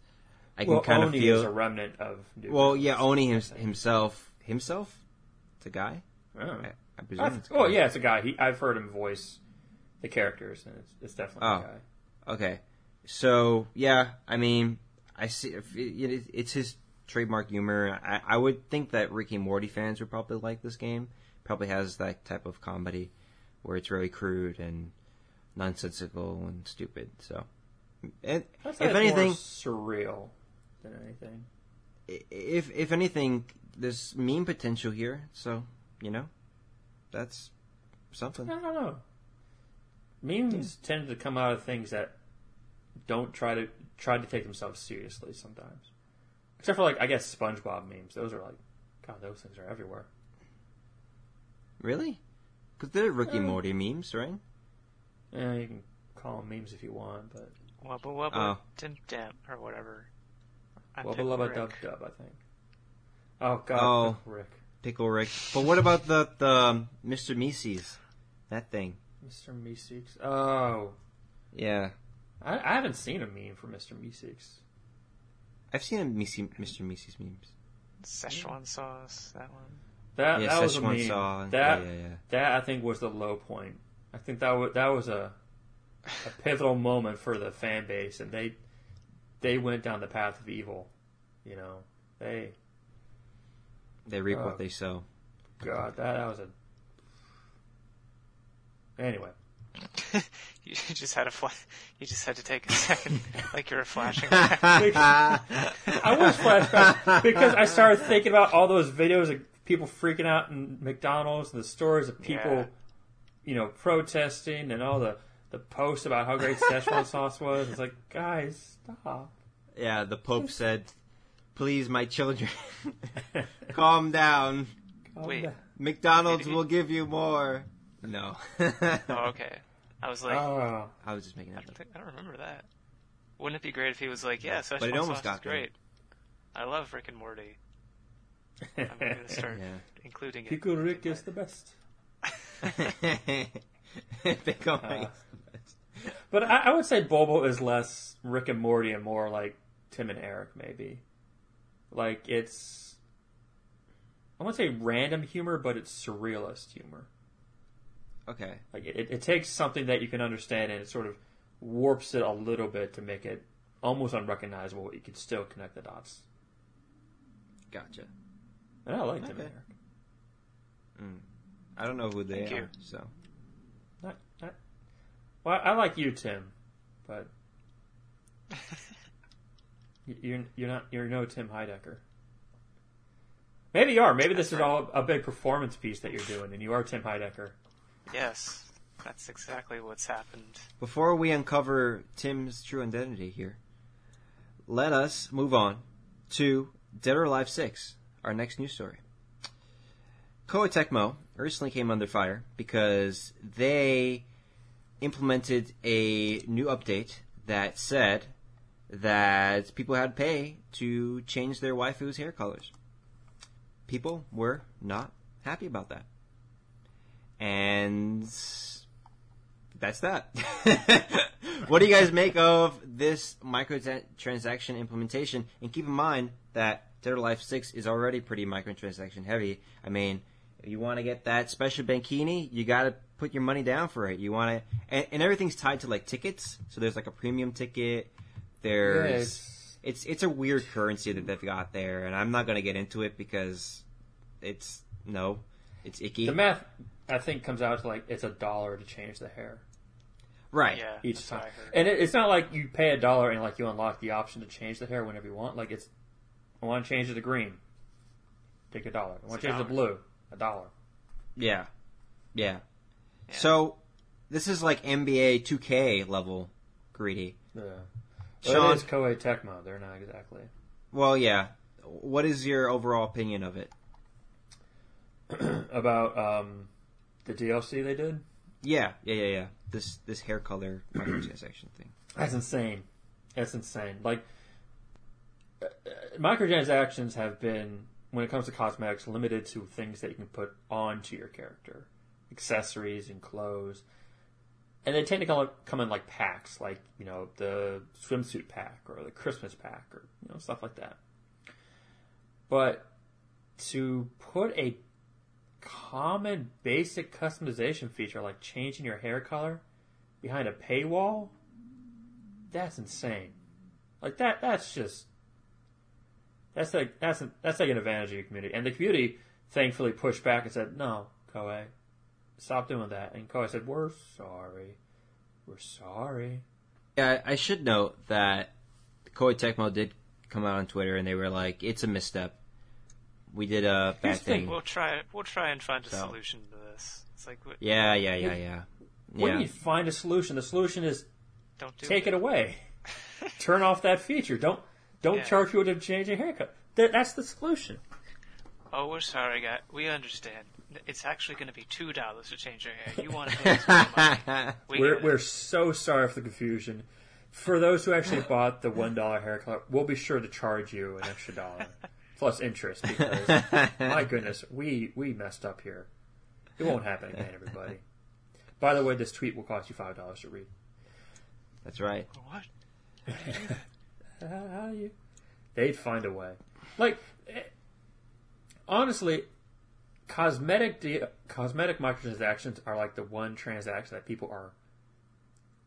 I can well, kind Oney of feel. is a remnant of. New well, yeah, Oney hims- himself, himself, it's a guy. Oh. I, I presume. I've- it's a oh yeah, it's a guy. He, I've heard him voice the characters, and it's, it's definitely Oh. a guy. Okay, so yeah, I mean, I see if it, it, it's his trademark humor. I, I would think that Ricky Morty fans would probably like this game. Probably has that type of comedy where it's very crude and nonsensical and stupid. So, and if it's anything, more surreal than anything. if if anything, there's meme potential here. So you know, that's something. I don't know. Memes tend to come out of things that don't try to try to take themselves seriously sometimes. Except for like I guess SpongeBob memes. Those are like God, those things are everywhere. Really? Because they're Ricky and Uh, Morty memes, right? Yeah, you can call them memes if you want, but Wubba wubba Oh. dim dim or whatever. I'm wubba Pickle lubba dub dub, I think. Oh God, Oh. Rick, Pickle Rick. But what about the the um, Mr. Mises? That thing. Mr. Meeseeks. Oh, Yeah. I, I haven't seen a meme for Mr. Meeseeks. I've seen a Misi, Mr. Mises memes. Szechuan sauce. That one. That yeah, that was a Szechuan meme. saw. That yeah, yeah, yeah. That I think was the low point. I think that was that was a a pivotal moment for the fan base, and they they went down the path of evil You know, they They reap Oh. what uh, they sow. God that that was a anyway. (laughs) You just had a fla- You just had to take a (laughs) second, like you were flashing. (laughs) I was flashback because I started thinking about all those videos of people freaking out in McDonald's and the stories of people, Yeah. you know, protesting and all the the posts about how great Szechuan (laughs) sauce was. It's like, guys, stop. Yeah, the Pope said, "Please, my children, (laughs) (laughs) calm down. Calm Wait. down. McDonald's will give you more." No, oh, okay. I was like, Oh, I was just making I that don't up. think I don't remember that. Wouldn't it be great if he was like, yeah, Szechuan But it almost sauce got is there. great. I love Rick and Morty. I'm going (laughs) to start Yeah. including it. Pickle Rick is the best. Pick up Uh, my- But I, I would say Bobo is less Rick and Morty and more like Tim and Eric, maybe. Like it's, I won't say random humor, but it's surrealist humor. okay. Like it, it takes something that you can understand and it sort of warps it a little bit to make it almost unrecognizable. But you can still connect the dots. Gotcha. And I like Tim and Okay. Eric. Mm. I don't know who they Thank are, you. so Not, not, well, I like you, Tim, but (laughs) you- you're you're not you're no Tim Heidecker. Maybe you are. Maybe this is all a big performance piece that you're doing, and you are Tim Heidecker. Yes, that's exactly what's happened. before we uncover Tim's true identity here, let us move on to Dead or Alive 6, our next news story. Koei Tecmo recently came under fire because they implemented a new update that said that people had to pay to change their waifu's hair colors. People were not happy about that. And that's that. (laughs) what do you guys make of this microtransaction implementation? And keep in mind that Dead or Alive 6 is already pretty microtransaction heavy. I mean, if you want to get that special Bankini, you got to put your money down for it. You want to, and, and everything's tied to like tickets. So there's like a premium ticket. There's it's it's a weird currency that they've got there, and I'm not gonna get into it because it's no, it's icky. the math, I think, comes out to like it's a dollar to change the hair right? Yeah, each time, what I heard. and it, it's not like you pay a dollar and like you unlock the option to change the hair whenever you want. Like it's, I want to change it to green, take a dollar. I want to It's a change it to blue, a dollar. Yeah, yeah. Yeah. So this is like NBA 2K level greedy. Yeah. Sean- Well, it is Koei Tecmo. They're not exactly. Well, yeah. What is your overall opinion of it? (clears throat) About um, the DLC they did. Yeah, yeah, yeah, yeah. This this hair color microtransaction thing. That's insane. That's insane. Like microtransactions have been, when it comes to cosmetics, limited to things that you can put onto your character, accessories and clothes, and they tend to come, come in like packs, like you know the swimsuit pack or the Christmas pack or you know stuff like that. But to put a common basic customization feature like changing your hair color behind a paywall that's insane. Like that. That's just. That's like that's that's like an advantage of your community, and the community thankfully pushed back and said, "No, Koei, stop doing that." And Koei said, "We're sorry, we're sorry." Yeah, I should note that Koei Tecmo did come out on Twitter and they were like, "It's a misstep. We did a bad Here's the thing, thing." We'll try. We'll try and find a So. solution to this. It's like, what, Yeah, yeah, yeah, yeah. When Yeah. you find a solution, the solution is don't do take it away, (laughs) turn off that feature. Don't don't Yeah. charge people to change a haircut. That, that's the solution. Oh, we're sorry, guy. We understand. It's actually going to be two dollars to change your hair. You want to (laughs) pay us more money? We We're, we're so sorry for the confusion. For those who actually (laughs) bought the one dollar haircut, we'll be sure to charge you an extra dollar (laughs) plus interest because my goodness, we we messed up here. It won't happen again, everybody. By the way, this tweet will cost you five dollars to read. That's right. What? Uh, how you? They'd find a way. Like, eh, honestly, cosmetic de- cosmetic microtransactions are like the one transaction that people are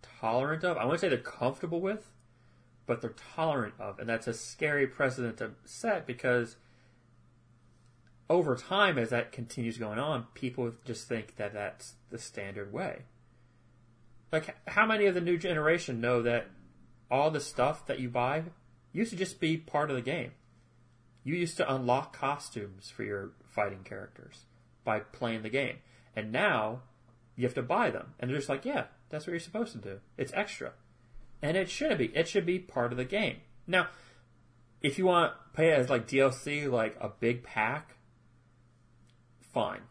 tolerant of. I wouldn't say they're comfortable with, but they're tolerant of, and that's a scary precedent to set because over time, as that continues going on, people just think that that's the standard way. Like, how many of the new generation know that all the stuff that you buy used to just be part of the game? You used to unlock costumes for your fighting characters by playing the game. And now you have to buy them. And they're just like, yeah, that's what you're supposed to do. It's extra. And it shouldn't be. It should be part of the game. Now, if you want to pay it as like DLC, like a big pack, fine.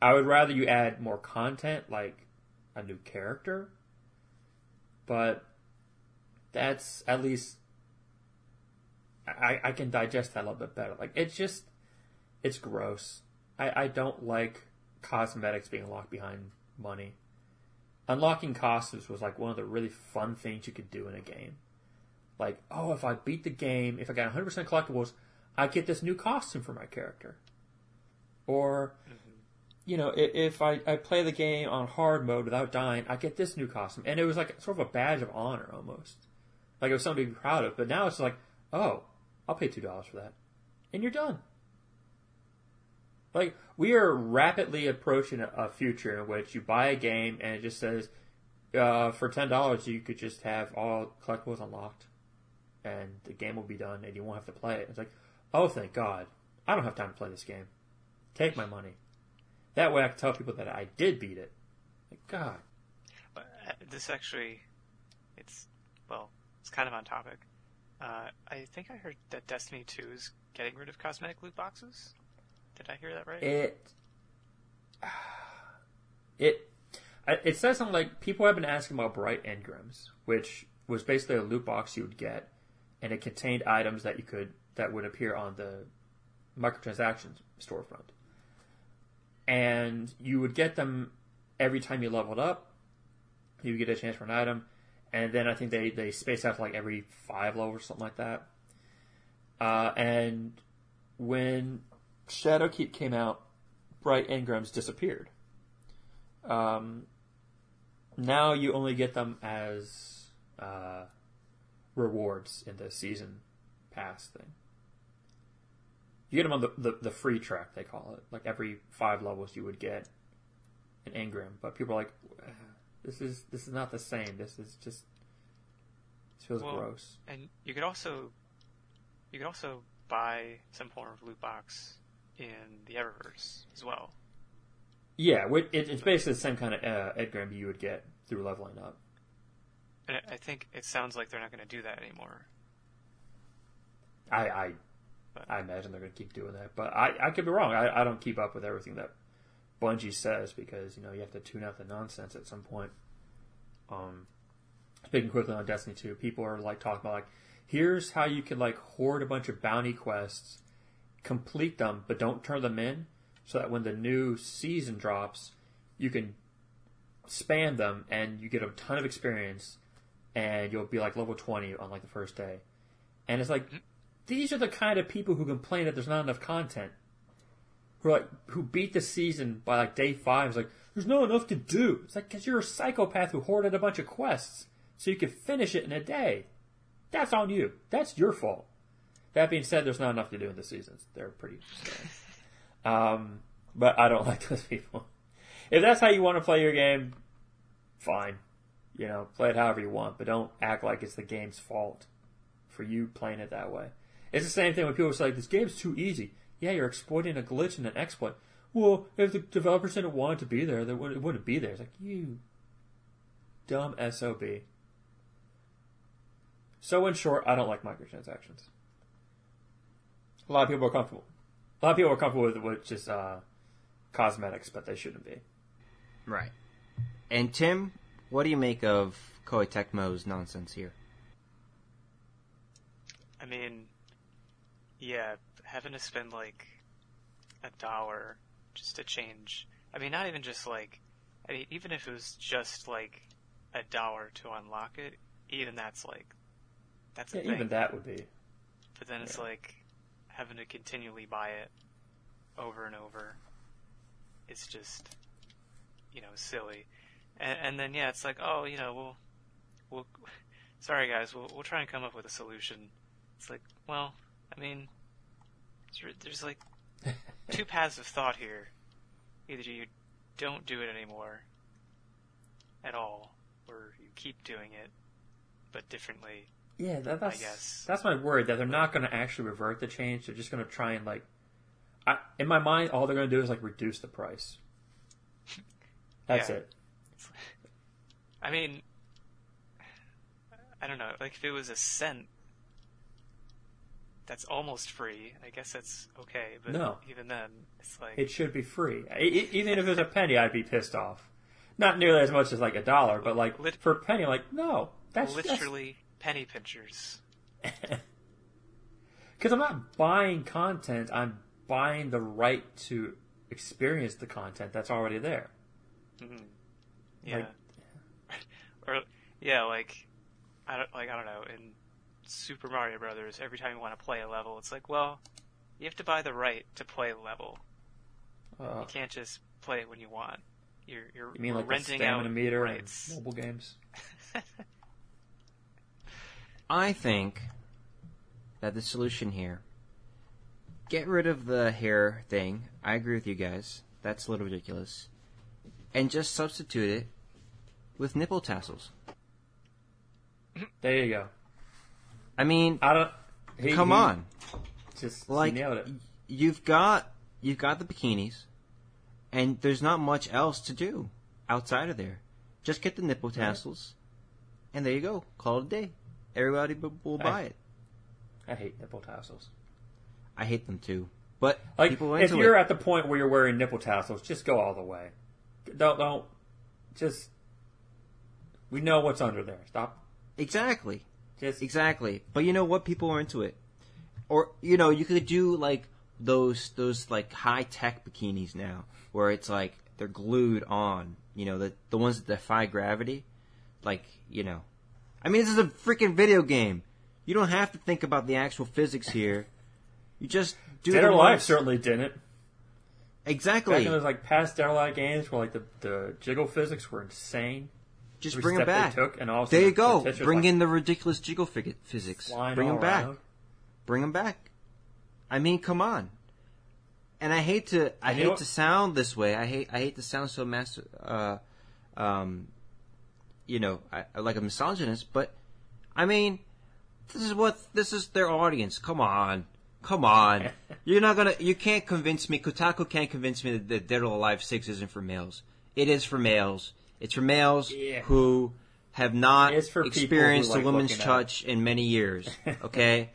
I would rather you add more content, like a new character. But that's at least I, I can digest that a little bit better. Like it's just it's gross. I, I don't like cosmetics being locked behind money. Unlocking costumes was like one of the really fun things you could do in a game. Like, oh, if I beat the game, if I got 100% collectibles, I get this new costume for my character. Or, mm-hmm. you know, if, if I, I play the game on hard mode without dying, I get this new costume. And it was like sort of a badge of honor almost. Like it was something to be proud of. But now it's like, oh, I'll pay $2 for that. And you're done. Like we are rapidly approaching a future in which you buy a game and it just says, uh, for ten dollars you could just have all collectibles unlocked, and the game will be done, and you won't have to play it. It's like, oh, thank God, I don't have time to play this game. Take my money. That way, I can tell people that I did beat it. Like God. But uh, this actually, it's well, it's kind of on topic. Uh, I think I heard that Destiny Two is getting rid of cosmetic loot boxes. Did I hear that right? It (sighs) it it says something like people have been asking about bright engrams, which was basically a loot box you would get, and it contained items that you could that would appear on the microtransactions storefront, and you would get them every time you leveled up. You would get a chance for an item, and then I think they they space out like every five levels or something like that. Uh, and when Shadowkeep came out, Bright Engrams disappeared. Um, now you only get them as uh, rewards in the season pass thing. You get them on the, the, the, free track, they call it. Like every five levels, you would get an engram. But people are like, this is this is not the same. This is just this feels well, gross. And you could also you could also buy some form of loot box in the Eververse as well. Yeah, it's basically the same kind of uh, engram you would get through leveling up. And I think it sounds like they're not going to do that anymore. I I, I imagine they're going to keep doing that, but I, I could be wrong. I, I don't keep up with everything that Bungie says because you know you have to tune out the nonsense at some point. Um, speaking quickly on Destiny 2, people are like talking about like, here's how you can like hoard a bunch of bounty quests complete them, but don't turn them in, so that when the new season drops, you can spam them and you get a ton of experience, and you'll be like level twenty on like the first day. And it's like these are the kind of people who complain that there's not enough content. Who like who beat the season by like day five. It's like there's not enough to do. It's like because you're a psychopath who hoarded a bunch of quests so you could finish it in a day. That's on you. That's your fault. That being said, there's not enough to do in the seasons. They're pretty um, but I don't (laughs) like those people. If that's how you want to play your game, fine. You know, play it however you want, but don't act like it's the game's fault for you playing it that way. It's the same thing when people say, this game's too easy. Yeah, you're exploiting a glitch and an exploit. Well, if the developers didn't want it to be there, it wouldn't be there. It's like, you dumb SOB. So, in short, I don't like microtransactions a lot of people are comfortable. A lot of people are comfortable with, with just uh, cosmetics, but they shouldn't be. Right. And Tim, what do you make of Koei Tecmo's nonsense here? I mean, yeah, having to spend like a dollar just to change. I mean, not even just like, I mean, even if it was just like a dollar to unlock it, even that's like, that's yeah, even that would be. But then yeah. it's like, having to continually buy it over and over It's just you know silly and, and then yeah it's like oh you know we'll we'll sorry guys, we'll we'll try and come up with a solution. It's like, well, I mean, there's, like two (laughs) paths of thought here. Either you don't do it anymore at all, or you keep doing it, but differently. Yeah, that, that's guess. that's my worry that they're not going to actually revert the change. They're just going to try and like, I, in my mind, all they're going to do is like reduce the price. (laughs) That's Yeah. it. I mean, I don't know. Like if it was a cent, that's almost free. I guess that's okay. But No. even then, it's like It should be free. I- I- even if it was a penny, I'd be pissed off. Not nearly as much as like a dollar, but like Lit- for a penny, like no, that's literally penny pinchers. (laughs) because I'm not buying content. I'm buying the right to experience the content that's already there. hmm Yeah. Like- (laughs) or yeah, like I don't like I don't know. In Super Mario Brothers, every time you want to play a level, it's like, well, you have to buy the right to play a level. Uh, You can't just play it when you want. You're you're you mean like the renting stamina out meter rights. in mobile games? (laughs) I think that the solution here get rid of the hair thing. I agree with you guys. That's a little ridiculous. And just substitute it with nipple tassels. There you go. I mean, I don't. He, come he on. just Like nailed it. you've got you've got the bikinis and there's not much else to do outside of there. Just get the nipple tassels and there you go. Call it a day. Everybody b- will buy I- it. I hate nipple tassels. I hate them too. But Like if you're it. at the point where you're wearing nipple tassels, just go all the way. Don't don't just. We know what's under there. Stop. Exactly. Just Exactly. But you know what? People are into it. Or you know, you could do like those those like high tech bikinis now, where it's like they're glued on. You know, the the ones that defy gravity. Like you know, I mean, this is a freaking video game. You don't have to think about the actual physics here. You just do Dead the or Alive certainly didn't. Back Exactly. in those like past Dead or Alive games, where like the the jiggle physics were insane. Just bring them back. took, and also There you go. Bring like, in the ridiculous jiggle fig- physics. Bring them back. around. Bring them back. I mean, come on. And I hate to I And you hate know to sound this way. I hate I hate to sound so master uh um you know, I, like a misogynist, but I mean, this is what this is their audience. Come on. Come on. (laughs) You're not to you can't convince me Kotaku can't convince me that, that Dead or Alive 6 isn't for males. It is for males. It's for males Yeah. who have not It's for people who experienced like a woman's touch in many years. (laughs) Okay?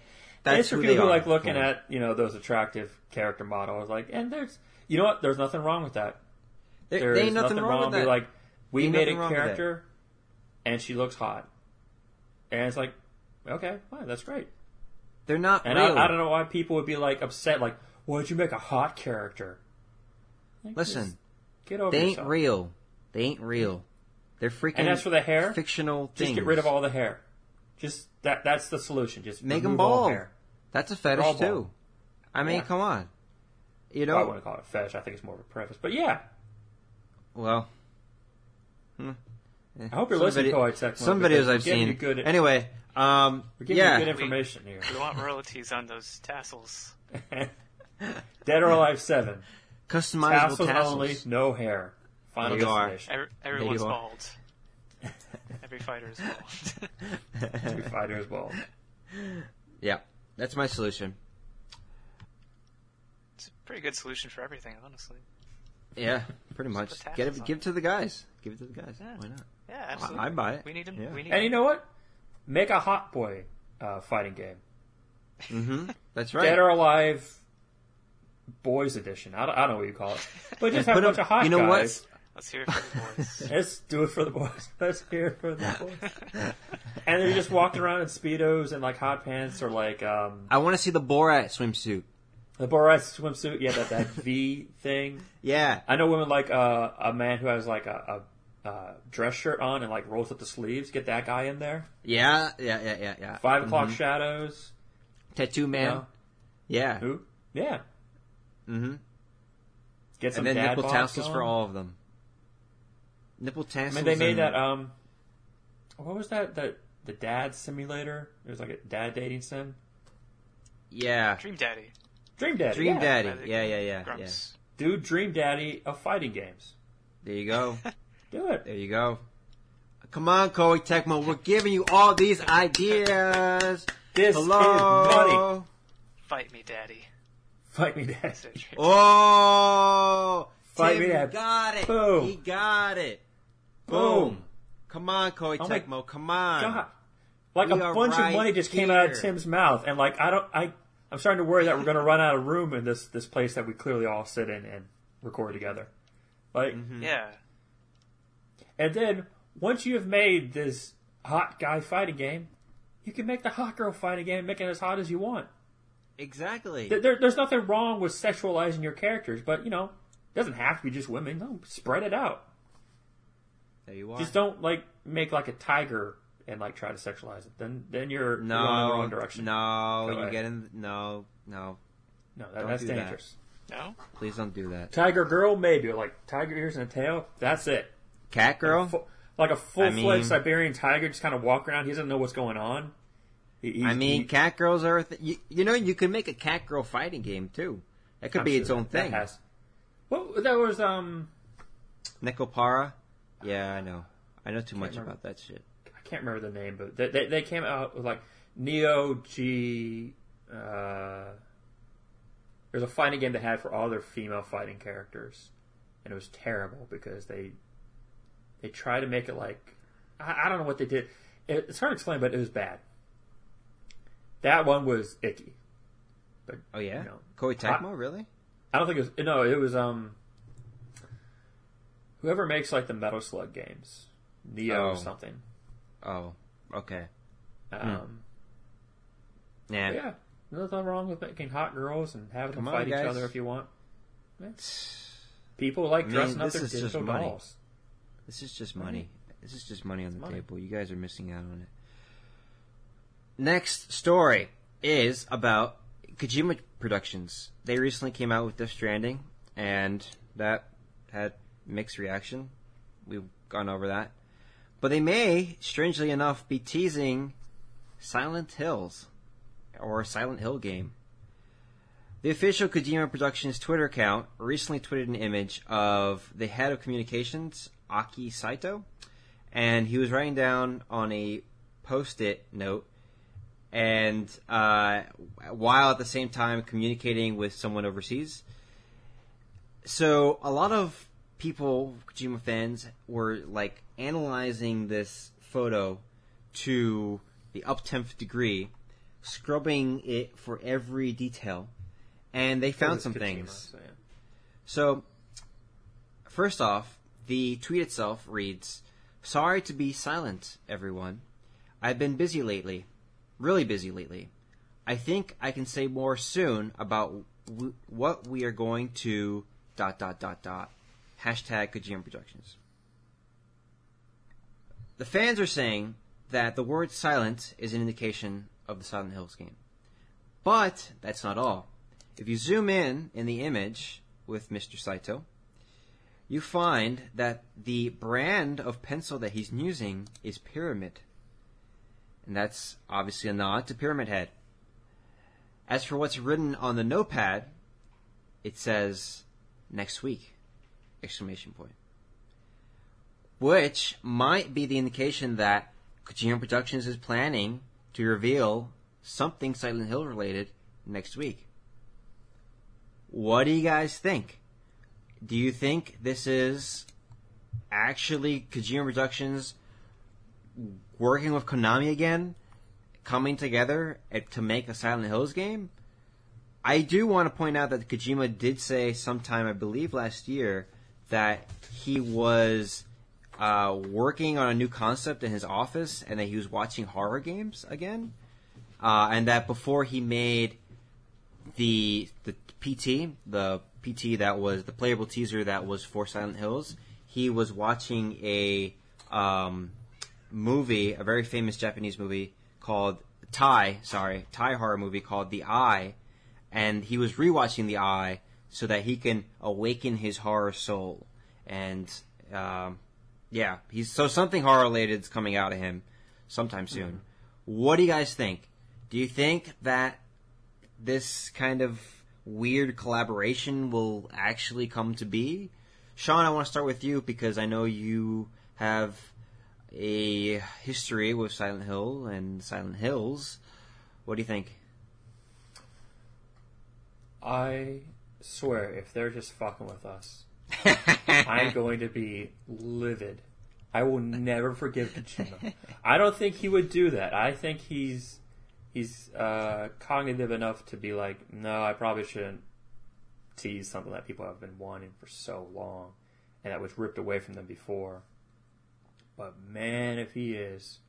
it's for people who are like looking at you know those attractive character models. Like, and there's you know what? There's nothing wrong with that. There, There ain't nothing, wrong, with Be that. like, we Ain't made a nothing wrong with character, and she looks hot, and it's like, okay, fine, that's great. They're not And real. I, I don't know why people would be like upset. Like, why'd you make a hot character? Like, Listen, get over they ain't yourself. real. They ain't real. They're freaking And as for the hair, fictional just things. get rid of all the hair. Just that. That's the solution. Just Make 'em remove all bald. hair. That's a fetish all too. bald. I mean, Yeah. come on. You Well, I know, wouldn't call it a fetish. I think it's more of a preface. But yeah, well. hmm. Eh, I hope you're some listening, video- Poet Tech. Some because videos I've seen. You good, Anyway, um, we're giving yeah, you good information here. We want royalties on those tassels. (laughs) Dead or Alive Seven. customizable Tassels, tassels. only, no hair. Final There you are. destination. Every, everyone's you bald. (laughs) Every fighter is bald. (laughs) Every fighter is bald. yeah, that's my solution. it's a pretty good solution for everything, honestly. Yeah, pretty much. put Get it, give it to the guys. Give it to the guys. Yeah. Why not? Yeah, absolutely. I buy it. We need him. Yeah. We need And you know what? Make a hot boy uh, fighting game. Mm-hmm. (laughs) That's right. Dead or Alive Boys Edition. I don't, I don't know what you call it. But just And have a put 'em- bunch of hot you know what? guys. Let's hear it for the boys. (laughs) Let's do it for the boys. (laughs) Let's hear it for the (laughs) boys. and they're just walking around in speedos and like hot pants or like um, I want to see the Borat swimsuit. the Borat swimsuit. Yeah, that that V thing. Yeah, I know women like uh, a man who has like a, a, uh dress shirt on and like rolls up the sleeves. Get that guy in there. yeah, yeah, yeah, yeah, yeah. 5 o'clock Mhm. shadows. tattoo man. know? Yeah. Who? Yeah. Mm-hmm. Get some And then dad nipple bod tassels for all of them. Nipple I tassels. mean, they made and- that. Um, what was that? That the dad simulator. It was like a dad dating sim. Yeah. Dream Daddy. Dream Daddy. Dream yeah. Daddy. By the Yeah, yeah, yeah, yeah. Grumps. Dude, Dream Daddy of fighting games. There you go. (laughs) Do it. There you go. Come on, Koei Tecmo. We're giving you all these ideas. (laughs) This is money. Hello. Fight me, Daddy. Fight me, Daddy. Oh, Fight Tim me Daddy. got it. Boom. He got it. Boom. Boom. Come on, Koei Oh my Tecmo. Come on. God. Like We a bunch right of money just came out of. Tim's mouth, and like I don't, I, I'm starting to worry that we're going to run out of room in this this place that we clearly all sit in and record together. Like, Mm-hmm. Yeah. and then once you have made this hot guy fighting game, you can make the hot girl fighting game, make it as hot as you want. Exactly. There, there- there's nothing wrong with sexualizing your characters, but you know, it doesn't have to be just women. No, spread it out. There you are. Just don't like make like a tiger and like try to sexualize it. Then then you're, you're going in the no, wrong direction. no, Go you ahead. get in. No, no, no, that, that's do that. dangerous. No? please don't do that. Tiger girl, maybe like tiger ears and a tail. That's it. Cat girl. Fu- like a full fledged mean- Siberian tiger, just kind of walk around. He doesn't know what's going on. He- I mean, he- cat girls are. A th- you, you know, you can make a cat girl fighting game too. That could I'm be sure its own that- that thing. has- Well, that was um, Nekopara. Yeah, I know. I know too much remember. about that shit. I can't remember the name, but they they, they came out with like Neo G. Uh, there's a fighting game they had for all their female fighting characters, and it was terrible because they they tried to make it like I, I don't know what they did. It, it's hard to explain, but it was bad. That one was icky. But, oh yeah, No. Koei Tecmo, really? I don't think it was no. It was um whoever makes like the Metal Slug games, Neo Oh. something. Oh, okay. Um, Yeah. Yeah, nothing wrong with making hot girls and having Come them on, fight each guys. other if you want. (sighs) People like I mean, dressing up their digital money. dolls. This is just money. This is just money on the money. table. You guys are missing out on it. Next story is about Kojima Productions. They recently came out with Death Stranding, and that had mixed reaction. We've gone over that. But they may, strangely enough, be teasing Silent Hills or Silent Hill game. The official Kojima Productions Twitter account recently tweeted an image of the head of communications, Aki Saito, and he was writing down on a post-it note, and uh, while at the same time communicating with someone overseas. So a lot of people, Kojima fans, were like analyzing this photo to the up tenth degree, scrubbing it for every detail, and they found some Kojima, things. so, yeah. So, first off, the tweet itself reads Sorry to be silent, everyone. I've been busy lately. Really busy lately. I think I can say more soon about w- what we are going to. dot dot dot dot. Hashtag Kojima Productions. The fans are saying that the word silent is an indication of the Silent Hills game. But that's not all. If you zoom in in the image with Mr. Saito, you find that the brand of pencil that he's using is Pyramid. And that's obviously a nod to Pyramid Head. As for what's written on the notepad, it says next week! Exclamation point. Which might be the indication that Kojima Productions is planning to reveal something Silent Hill related next week. What do you guys think? Do you think this is actually Kojima Productions working with Konami again, coming together to make a Silent Hills game? I do want to point out that Kojima did say sometime, I believe last year, that he was uh, working on a new concept in his office and that he was watching horror games again. Uh, and that before he made the the PT, the PT that was the playable teaser that was for Silent Hills, he was watching a um, movie, a very famous Japanese movie called Thai, sorry, Thai horror movie called The Eye, and he was rewatching The Eye so that he can awaken his horror soul. And um, yeah, he's so something horror related is coming out of him. sometime soon. What do you guys think? Do you think that this kind of weird collaboration will actually come to be? Sean, I want to start with you because I know you have a history with Silent Hill and Silent Hills. What do you think? I swear, if they're just fucking with us, (laughs) I'm going to be livid. I will never forgive Kojima. (laughs) I don't think he would do that. I think he's he's uh, cognitive enough to be like, no, I probably shouldn't tease something that people have been wanting for so long, and that was ripped away from them before. But man, if he is,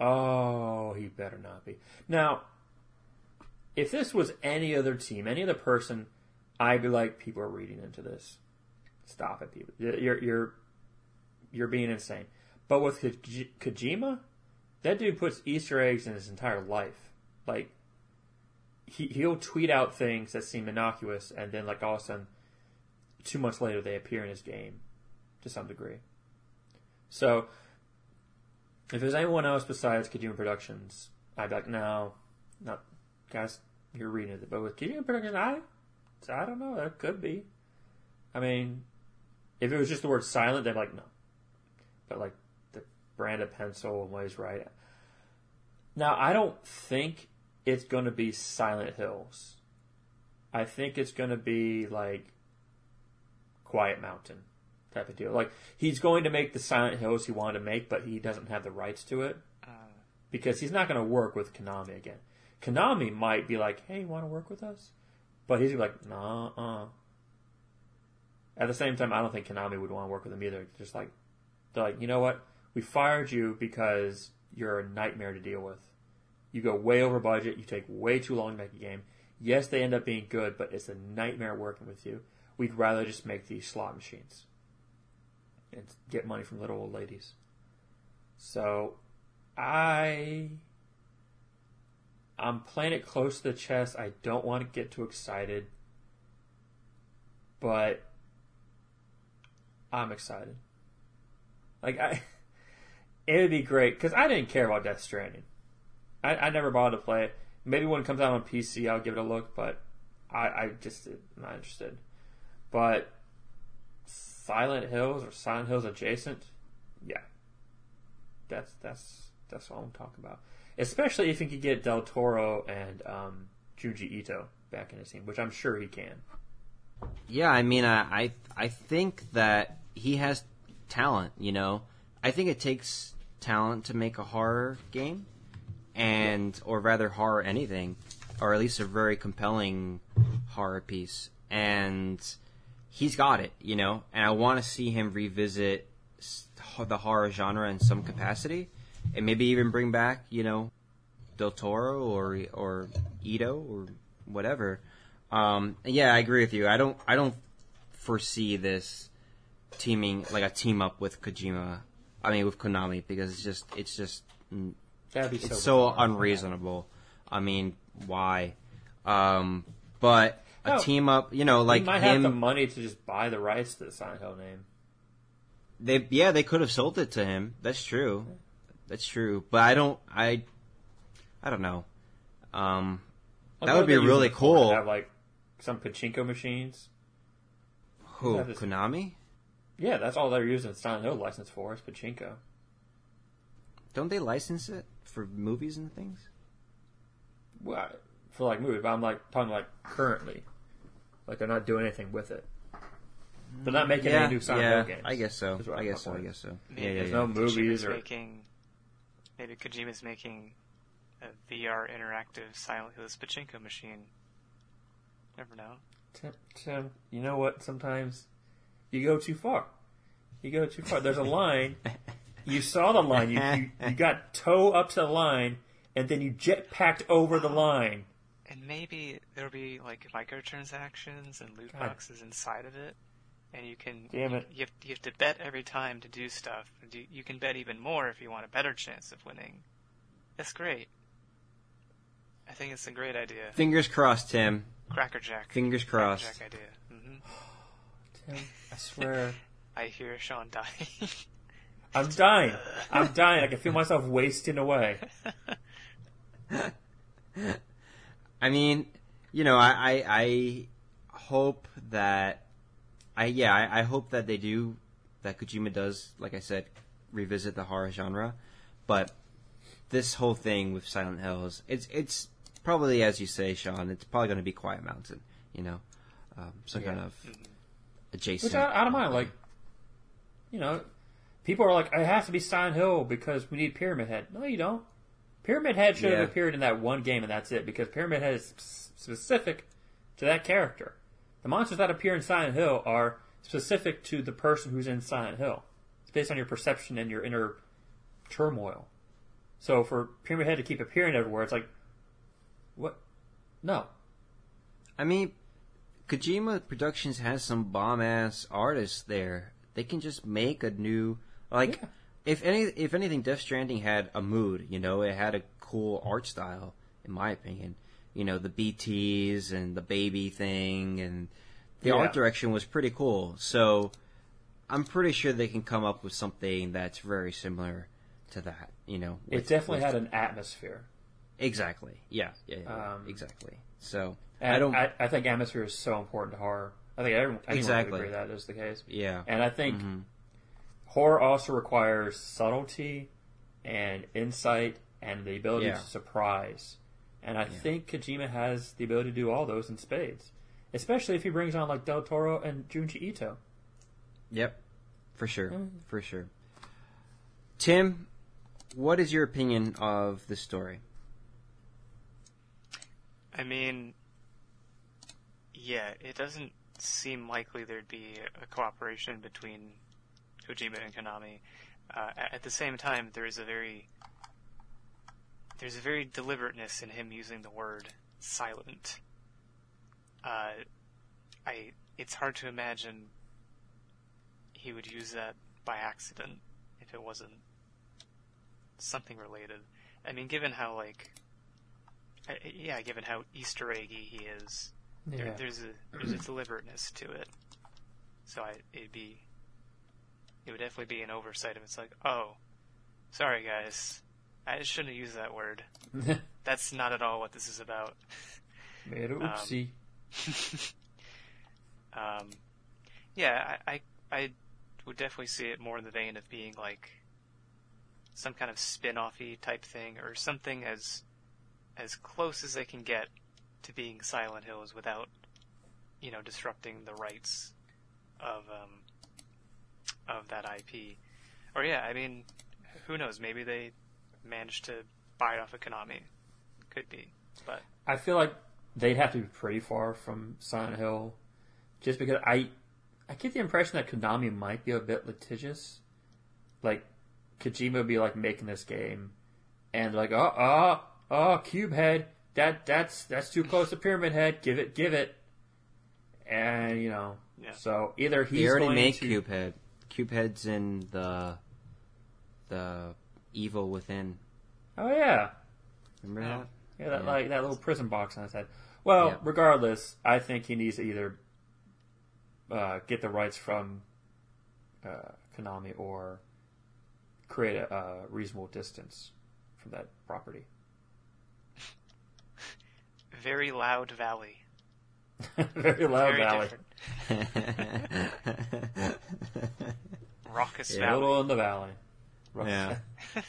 oh, he better not be. Now, if this was any other team, any other person, I'd be like, people are reading into this. Stop it, people. You're you're you're being insane. But with Koji- Kojima, that dude puts Easter eggs in his entire life. Like he he'll tweet out things that seem innocuous, and then like all of a sudden, two months later, they appear in his game to some degree. So, if there's anyone else besides Kojima Productions, I'd be like, no, not guys. You're reading it, but with Kojima Productions, I I don't know. That could be. I mean, if it was just the word silent, they'd be like, no. But like the brand of pencil and what he's right. Now, I don't think it's going to be Silent Hills. I think it's going to be like Quiet Mountain type of deal. Like he's going to make the Silent Hills he wanted to make, but he doesn't have the rights to it Uh, because he's not going to work with Konami again. Konami might be like, "Hey, you want to work with us?" But he's like, "Nah." Uh. At the same time, I don't think Konami would want to work with him either. Just like they're like, you know what? We fired you because you're a nightmare to deal with. You go way over budget. You take way too long to make a game. Yes, they end up being good, but it's a nightmare working with you. We'd rather just make these slot machines and get money from little old ladies. So, I I'm playing it close to the chest. I don't want to get too excited, but I'm excited. Like I, (laughs) it would be great because I didn't care about Death Stranding. I, I never bothered to play it. Maybe when it comes out on PC, I'll give it a look, but I, I just am not interested. But Silent Hills or Silent Hills adjacent, yeah, that's that's that's what I'm talking about. Especially if he could get Del Toro and um, Junji Ito back in his team, which I'm sure he can. Yeah, I mean, I, I I think that he has talent. You know, I think it takes talent to make a horror game, and or rather horror anything, or at least a very compelling horror piece. And he's got it, you know. And I want to see him revisit the horror genre in some capacity, and maybe even bring back, you know, Del Toro or or Ito or whatever. Um, yeah, I agree with you. I don't I don't foresee this teaming like a team up with Kojima. I mean with Konami because it's just it's just That'd be it's so, unreasonable. I mean, why? Um, but a No. team up, you know, Like might have the money to just buy the rights to the Silent Hill name. They yeah, they could have sold it to him. That's true. That's true. But I don't. I I don't know. Um, That would be really using it for cool. Have like some pachinko machines. who this- Konami? Yeah, that's all they're using It's Silent Hill license for is pachinko. Don't they license it for movies and things? Well, for like movies, but I'm like talking like currently, like they're not doing anything with it. They're not making any new Silent yeah, Hill games. I guess so. is what I guess so. I guess so. maybe Yeah, yeah, There's yeah. no movies or making maybe Kojima's making a VR interactive Silent Hills pachinko machine. Never know. Tim, Tim, you know what? Sometimes you go too far. You go too far. There's a line. (laughs) You saw the line. You, you, you got toe up to the line, and then you jetpacked over the line. And maybe there'll be like microtransactions and loot God. boxes inside of it, and you can Damn it. You have, you have to bet every time to do stuff. You you can bet even more if you want a better chance of winning. That's great. I think it's a great idea. Fingers crossed, Tim. Crackerjack. Fingers crossed. Crackerjack idea. hmm (gasps) Tim, I swear. (laughs) I hear Sean dying. (laughs) I'm dying. I'm dying. I can feel myself wasting away. (laughs) I mean, you know, I, I, I hope that I yeah, I, I hope that they do that Kojima does, like I said, revisit the horror genre. But this whole thing with Silent Hills, it's it's probably as you say, Sean, it's probably going to be Quiet Mountain. You know, um, some kind of adjacent. Which I, I don't mind. Like, you know, people are like, it has to be Silent Hill because we need Pyramid Head. No, you don't. Pyramid Head should Yeah. have appeared in that one game and that's it because Pyramid Head is specific to that character. The monsters that appear in Silent Hill are specific to the person who's in Silent Hill. It's based on your perception and your inner turmoil. So for Pyramid Head to keep appearing everywhere, it's like, what? No. I mean, Kojima Productions has some bomb ass artists there. They can just make a new like Yeah. if any if anything Death Stranding had a mood, you know, it had a cool art style in my opinion. You know, the BTs and the baby thing and the Yeah. art direction was pretty cool. So I'm pretty sure they can come up with something that's very similar to that, you know. It definitely with- had an atmosphere. Exactly. Yeah, yeah, yeah, Um, exactly. So I don't I, I think atmosphere is so important to horror. I think everyone, anyone Exactly. would agree that is the case. yeah. And I think Mhm. horror also requires subtlety and insight and the ability Yeah. to surprise. And I think Kojima has the ability to do all those in spades, especially if he brings on like Del Toro and Junji Ito. Yep, for sure, Mm. for sure. Tim, what is your opinion of this story? I mean, yeah, it doesn't seem likely there'd be a cooperation between Kojima and Konami. Uh, at the same time, there is a very there's a very deliberateness in him using the word silent. Uh, I it's hard to imagine he would use that by accident if it wasn't something related. I mean, given how like uh, yeah, given how Easter eggy he is, there, there's a there's a deliberateness to it. So I, it'd be it would definitely be an oversight if it's like, oh, sorry guys, I shouldn't have used that word. (laughs) That's not at all what this is about. Made a oopsie. (laughs) Um, yeah, I, I I would definitely see it more in the vein of being like some kind of spin-offy type thing, or something as as close as they can get to being Silent Hills without, you know, disrupting the rights of um of that IP. Or yeah, I mean, who knows? Maybe they managed to buy it off of Konami. Could be, but I feel like they'd have to be pretty far from Silent Hill, just because I, I get the impression that Konami might be a bit litigious. Like, Kojima would be like making this game, and like, oh, oh, oh, Cube Head, that that's that's too close to Pyramid Head. Give it, give it, and you know, Yeah. so either he's They already going make to, Cubehead. Cubehead's in the the Evil Within. Oh yeah, Remember Yeah. that? Yeah, that Yeah. like that little prison box on his head. Well, Yeah. regardless, I think he needs to either uh, get the rights from uh, Konami or create a, a reasonable distance from that property. (laughs) very loud valley. (laughs) Very loud very valley. different. (laughs) Raucous Yeah, valley. Yodel in the valley. Yeah.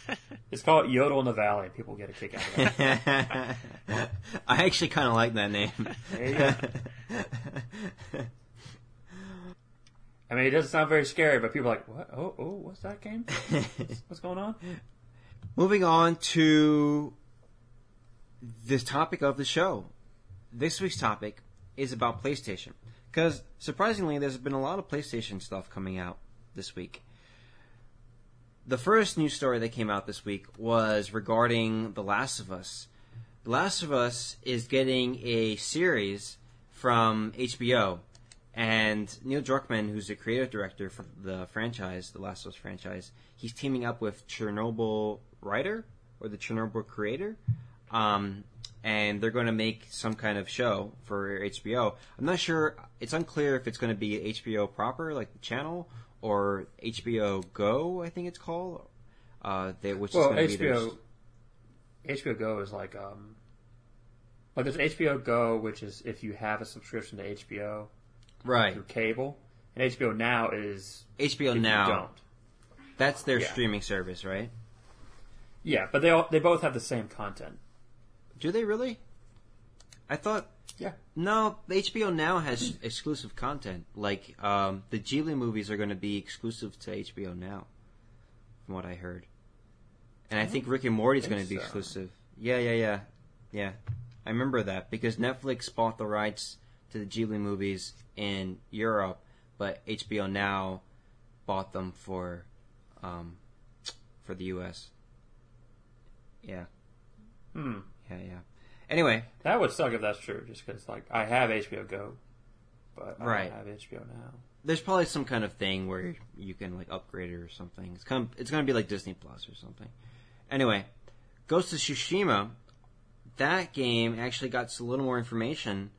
(laughs) it's called Yodel in the Valley. and People get a kick out of that. (laughs) I actually kind of like that name. There you go. I mean, it doesn't sound very scary, but people are like, "What? Oh, oh, what's that game? (laughs) What's going on?" Moving on to this topic of the show. This week's topic is about PlayStation. Because surprisingly, there's been a lot of PlayStation stuff coming out this week. The first news story that came out this week was regarding The Last of Us. The Last of Us is getting a series from HBO. And Neil Druckmann, who's the creative director for the franchise, the Last of Us franchise, he's teaming up with Chernobyl writer or the Chernobyl creator, um, and they're going to make some kind of show for HBO. I'm not sure; it's unclear if it's going to be HBO proper, like the channel, or HBO Go, I think it's called. Uh, they, which Well, is going to be HBO HBO Go is like um like there's HBO Go, which is if you have a subscription to HBO right. through cable, and HBO Now is HBO if you Now. don't. That's their Yeah. streaming service, right? Yeah, but they all they both have the same content. Do they really? I thought Yeah. no. HBO Now has exclusive content. Like um, the Ghibli movies are going to be exclusive to HBO Now, from what I heard. And I think Rick and Morty is going to be so. exclusive. Yeah, yeah, yeah, yeah. I remember that because Netflix bought the rights to the Ghibli movies in Europe, but HBO Now bought them for um, for the U.S. Yeah, Hmm. yeah, yeah. Anyway, That would suck if that's true, just because like I have HBO Go, but I Right. don't have HBO Now. there's probably some kind of thing where you can like upgrade it or something. It's kind of, it's going to be like Disney Plus or something. Anyway, Ghost of Tsushima, that game actually got a little more information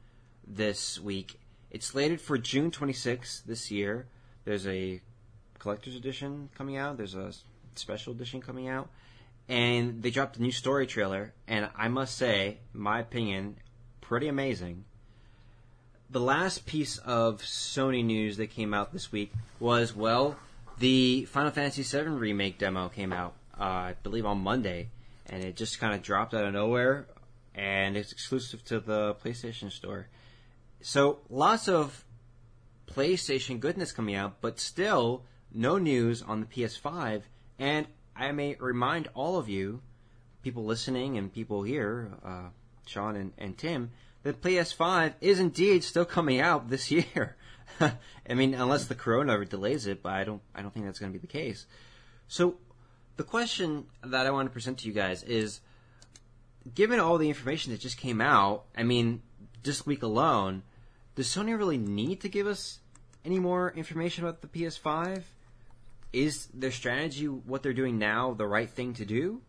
this week. It's slated for June 26th this year. There's a collector's edition coming out. There's a special edition coming out. And they dropped a new story trailer, and I must say, my opinion, pretty amazing the last piece of Sony news that came out this week was well, the Final Fantasy VII remake demo came out, uh, I believe on Monday, and it just kind of dropped out of nowhere, and it's exclusive to the PlayStation Store. So lots of PlayStation goodness coming out, but still no news on the PS5. And I may remind all of you, people listening and people here, uh, Sean and, and Tim, that PS5 is indeed still coming out this (laughs) year. I mean, unless the Corona delays it, but I don't, I don't think that's going to be the case. So, the question that I want to present to you guys is, given all the information that just came out, I mean, this week alone, does Sony really need to give us any more information about the PS5? Is their strategy, what they're doing now, the right thing to do?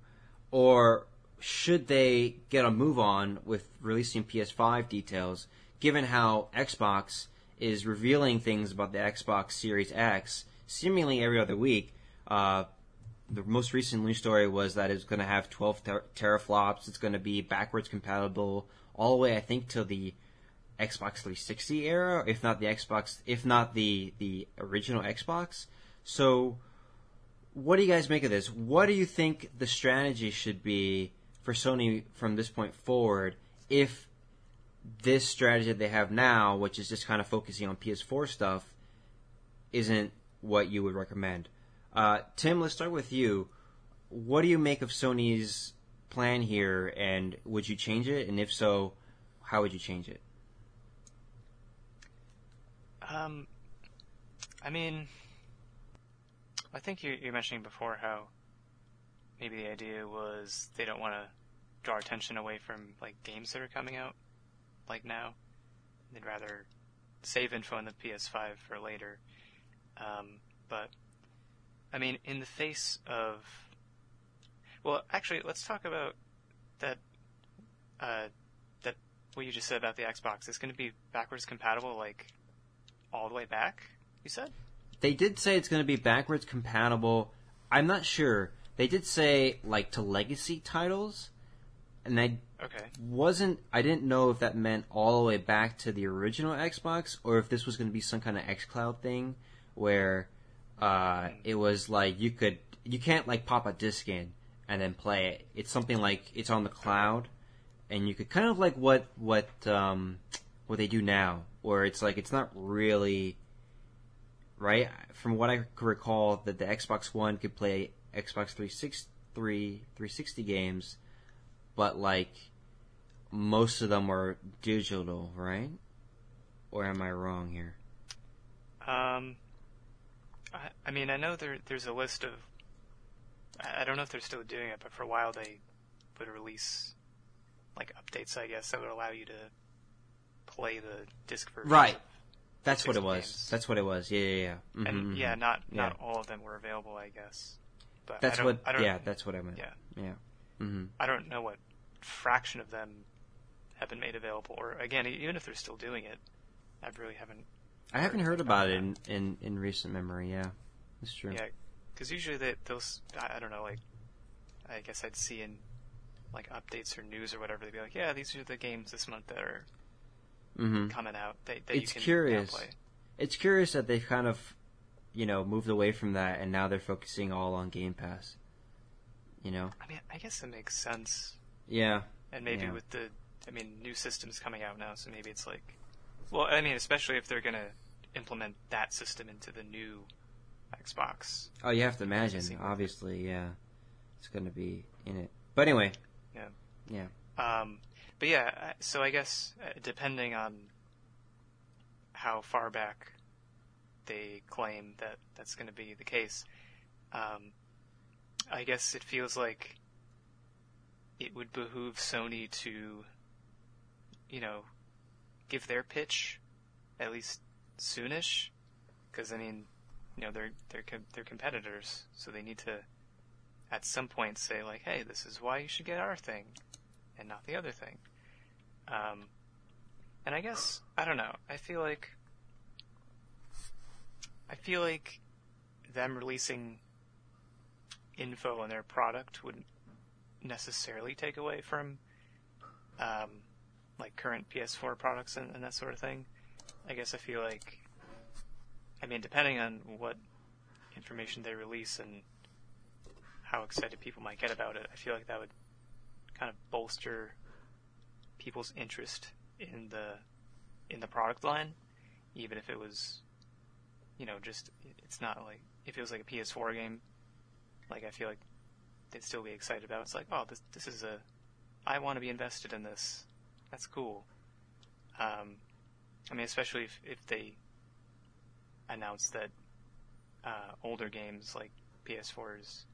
Or should they get a move on with releasing PS5 details, given how Xbox is revealing things about the Xbox Series X seemingly every other week? Uh, the most recent news story was that it's going to have 12 ter- teraflops. It's going to be backwards compatible all the way, I think, to the Xbox 360 era, if not the Xbox, if not the the original Xbox. So, what do you guys make of this? What do you think the strategy should be for Sony from this point forward if this strategy that they have now, which is just kind of focusing on PS4 stuff, isn't what you would recommend? Uh, Tim, let's start with you. What do you make of Sony's plan here, and would you change it? And if so, how would you change it? Um, I mean, I think you you mentioning before how maybe the idea was they don't want to draw attention away from like games that are coming out like now. They'd rather save info on the PS5 for later. Um, but I mean, in the face of well, actually, let's talk about that. Uh, that what you just said about the Xbox. It's going to be backwards compatible, like all the way back. You said. They did say it's going to be backwards compatible. I'm not sure. They did say like to legacy titles, and I Okay. wasn't. I didn't know if that meant all the way back to the original Xbox, or if this was going to be some kind of XCloud thing where uh, it was like you could you can't like pop a disc in and then play it. It's something like it's on the cloud, and you could kind of like what what um, what they do now, where it's like it's not really right. From what I could recall, that the Xbox One could play Xbox 360, 360 games, but like most of them were digital, right? Or am I wrong here? Um, I, I mean, I know there there's a list of. I I don't know if they're still doing it, but for a while they would release like updates, I guess, that would allow you to play the disc version. Right. That's what it was. games. That's what it was. Yeah, yeah, yeah. Mhm, And mhm. yeah, not not Yeah. all of them were available, I guess. But That's I what. I yeah, that's what I meant. yeah. Yeah. hmm I don't know what fraction of them have been made available, or again, even if they're still doing it, I really haven't. I haven't heard about it in, in, in recent memory. Yeah, that's true. Yeah, because usually they, I I don't know, like, I guess I'd see in, like, updates or news or whatever, they'd be like, yeah, these are the games this month that are hmm coming out that, that It's you can curious. It's curious that they've kind of, you know, moved away from that, and now they're focusing all on Game Pass. You know. I mean, I guess it makes sense. Yeah. And maybe Yeah. with the, I mean, new systems coming out now, so maybe it's like, well, I mean, especially if they're gonna implement that system into the new Xbox. Oh, you have to imagine. Obviously, yeah, it's going to be in it. But anyway. Yeah. Yeah. Um, but yeah, so I guess uh, depending on how far back they claim that that's going to be the case, um, I guess it feels like it would behoove Sony to, you know, give their pitch at least soonish, because I mean, you know, they're they're they're competitors, so they need to at some point say like, hey, this is why you should get our thing and not the other thing. Um, and I guess I don't know. I feel like I feel like them releasing info on their product wouldn't necessarily take away from um, like current PS4 products and, and that sort of thing. I guess I feel like I mean, depending on what information they release and how excited people might get about it, I feel like that would kind of bolster people's interest in the in the product line, even if it was, you know, just it's not like if it was like a PS4 game, like I feel like they'd still be excited about. it. It's like, oh, this this is a, I want to be invested in this. That's cool. Um, I mean, especially if if they announce that uh, older games like PS4 is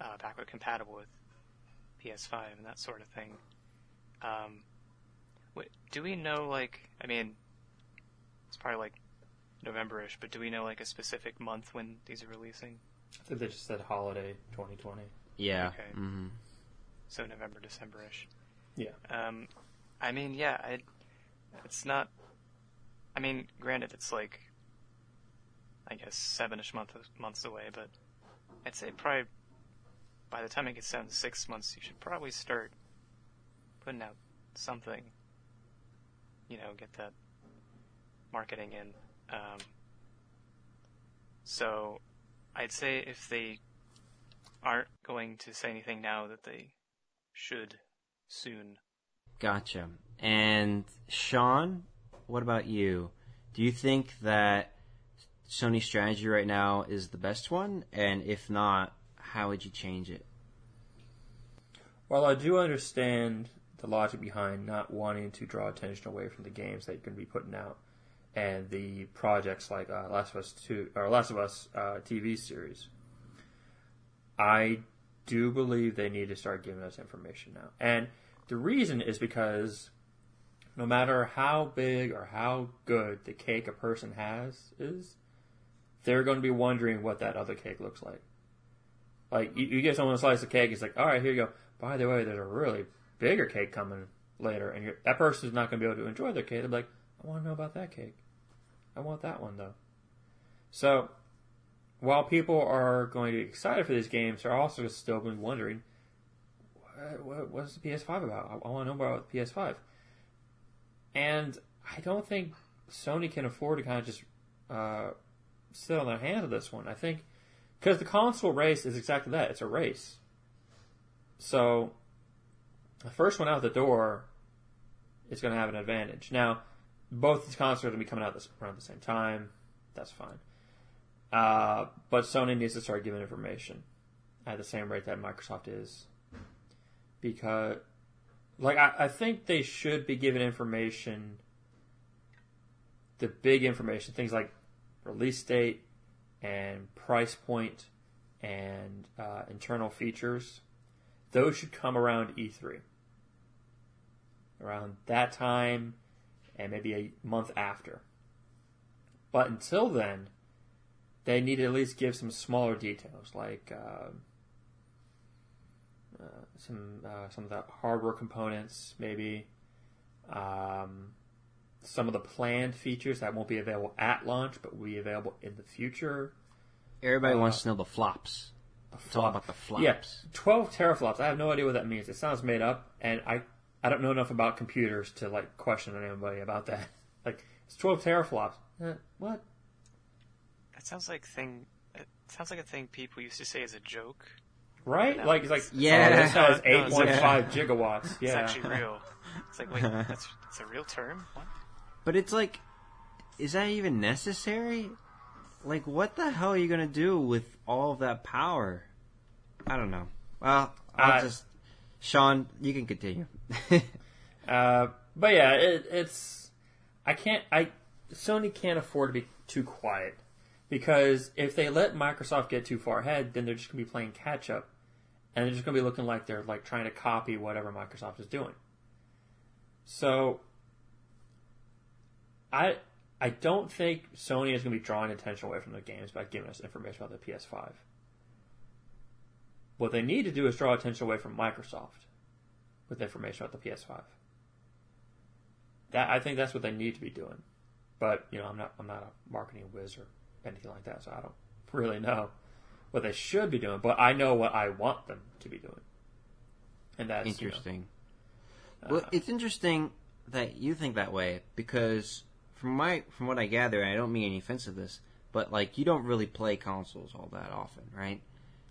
uh, backward compatible with PS5 and that sort of thing. Um, wait, do we know like I mean, it's probably like November-ish, but do we know like a specific month when these are releasing? I think they just said holiday 2020. Yeah. Okay. hmm So November, December-ish. Yeah. Um, I mean, yeah, I, it's not. I mean, granted, it's like, I guess seven-ish month, months away, but I'd say probably by the time it gets down to six months, you should probably start putting out something. You know, get that marketing in. Um, so, I'd say if they aren't going to say anything now, that they should soon. Gotcha. And Sean, what about you? Do you think that Sony's strategy right now is the best one? And if not, how would you change it? Well, I do understand the logic behind not wanting to draw attention away from the games that you're going to be putting out and the projects like uh, Last of Us Two or Last of Us uh, TV series, I do believe they need to start giving us information now. And the reason is because no matter how big or how good the cake a person has is, they're going to be wondering what that other cake looks like. Like you, you give someone a slice of cake, it's like, all right, here you go. By the way, there's a really bigger cake coming later, and that person's not going to be able to enjoy their cake. They're like, I want to know about that cake. I want that one though. So, while people are going to be excited for these games, they're also still going to be wondering, what, what, what's the PS5 about? I, I want to know about the PS5. And I don't think Sony can afford to kind of just uh, sit on their hands with this one. I think because the console race is exactly that. It's a race. So the first one out the door is going to have an advantage. Now, both these consoles are going to be coming out this, around the same time. That's fine. Uh, but Sony needs to start giving information at the same rate that Microsoft is. Because, like, I, I think they should be giving information, the big information, things like release date and price point and uh, internal features. Those should come around E3. Around that time and maybe a month after. But until then, they need to at least give some smaller details, like uh, uh, some uh, some of the hardware components, maybe um, some of the planned features that won't be available at launch, but will be available in the future. Everybody Uh, wants to know the flops. It's all about the flops. Yeah, 12 teraflops. I have no idea what that means. It sounds made up, and I, I don't know enough about computers to like question anybody about that. (laughs) Like, it's 12 teraflops. Eh, what? That sounds like thing. It sounds like a thing people used to say as a joke. Right? No, like, it's like, Yeah. oh, this has (laughs) No, it's 8.5 (laughs) gigawatts. Yeah, It's Yeah. actually real. It's like wait, that's that's a real term. What? But it's like, is that even necessary? Like, what the hell are you gonna do with all of that power? I don't know. Well, I'll Uh, just. Sean, you can continue. (laughs) Uh, but yeah, it, it's I can't I Sony can't afford to be too quiet because if they let Microsoft get too far ahead, then they're just gonna be playing catch up, and they're just gonna be looking like they're like trying to copy whatever Microsoft is doing. So I I don't think Sony is gonna be drawing attention away from the games by giving us information about the PS5. What they need to do is draw attention away from Microsoft with information about the PS5. That I think that's what they need to be doing. But you know, I'm not I'm not a marketing whiz or anything like that, so I don't (laughs) really know what they should be doing. But I know what I want them to be doing, and that's you know, interesting. Uh, well, it's interesting that you think that way because from my from what I gather, and I don't mean any offense of this, but like you don't really play consoles all that often, right?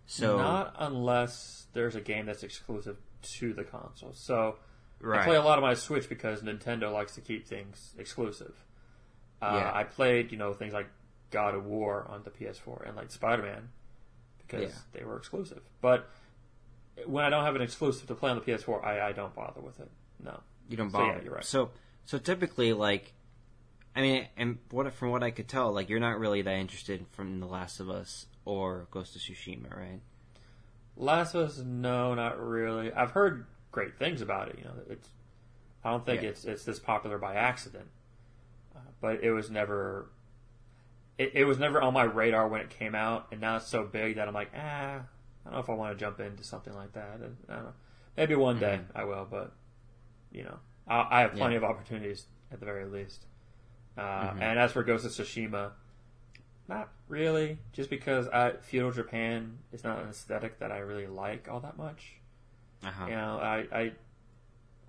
So not unless there's a game that's exclusive to the console. So I play a lot of my Switch because Nintendo likes to keep things exclusive. Uh, Yeah. I played, you know, things like God of War on the PS4 and like Spider Man because Yeah. they were exclusive. But when I don't have an exclusive to play on the PS4, I, I don't bother with it. No. you don't So, bother. yeah, you're right. So so typically, like, I mean, and what from what I could tell, like, you're not really that interested from The Last of Us or Ghost of Tsushima, right? Last of Us, no, not really. I've heard great things about it. You know, it's. I don't think Yeah. it's it's this popular by accident, uh, but it was never. It, it was never on my radar when it came out, and now it's so big that I'm like, ah, I don't know if I want to jump into something like that. I don't know. Maybe one day I will, but you know, I, I have plenty Yeah. of opportunities at the very least. Uh, And as for Ghost of Tsushima, not really, just because I, feudal Japan is not an aesthetic that I really like all that much. Uh-huh. You know, I, I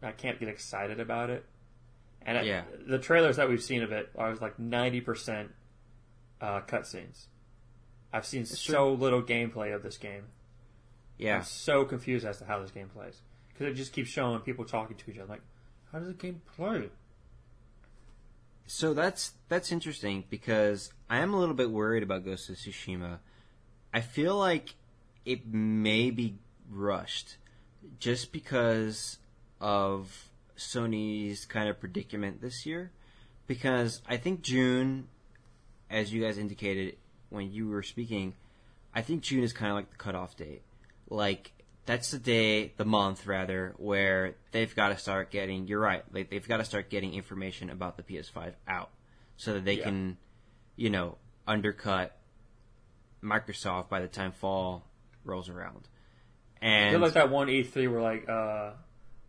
I can't get excited about it. And Yeah. the trailers that we've seen of it are like ninety percent uh, cutscenes. I've seen so little gameplay of this game. Yeah. I'm so confused as to how this game plays because it just keeps showing people talking to each other. Like, how does the game play? So that's that's interesting because I am a little bit worried about Ghost of Tsushima. I feel like it may be rushed just because of Sony's kind of predicament this year. Because I think June, as you guys indicated when you were speaking, I think June is kind of like the cutoff date. Like that's the day, the month rather, where they've got to start getting. You're right. Like they've got to start getting information about the PS5 out, so that they Yeah. can, you know, undercut Microsoft by the time fall rolls around. I And feel like that one E3 where like, uh,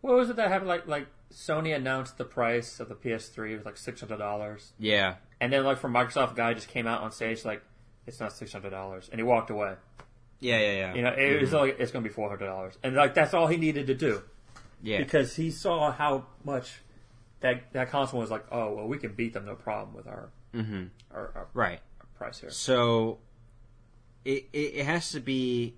what was it that happened? Like, like Sony announced the price of the PS3 was like six hundred dollars, yeah, and then like from Microsoft, guy just came out on stage like, it's not six hundred dollars, and he walked away. yeah, yeah, yeah. You know, it was like it's going to be four hundred dollars, and like that's all he needed to do yeah. because he saw how much that that console was like. Oh well, we can beat them no problem with our hmm our, our Right. price here. So it, it it has to be.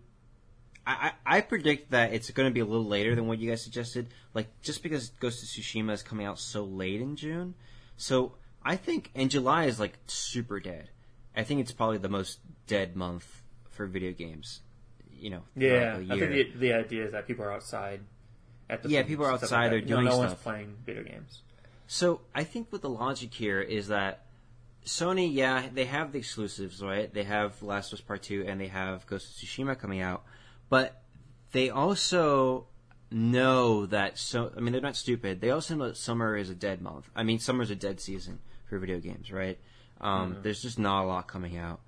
I, I I predict that it's going to be a little later than what you guys suggested. Like just because Ghost of Tsushima is coming out so late in June, so I think and July is like super dead. I think it's probably the most dead month for video games. You know, Yeah, I think the the idea is that people are outside. At the Yeah, people are outside, Like they're that. You know, doing no one's stuff. playing video games. So I think what the logic here is that Sony, yeah, they have the exclusives, right? They have Last of Us Part Two and they have Ghost of Tsushima coming out, but they also know that so. I mean, they're not stupid. They also know that summer is a dead month. I mean, summer's a dead season for video games, right? Um, There's just not a lot coming out.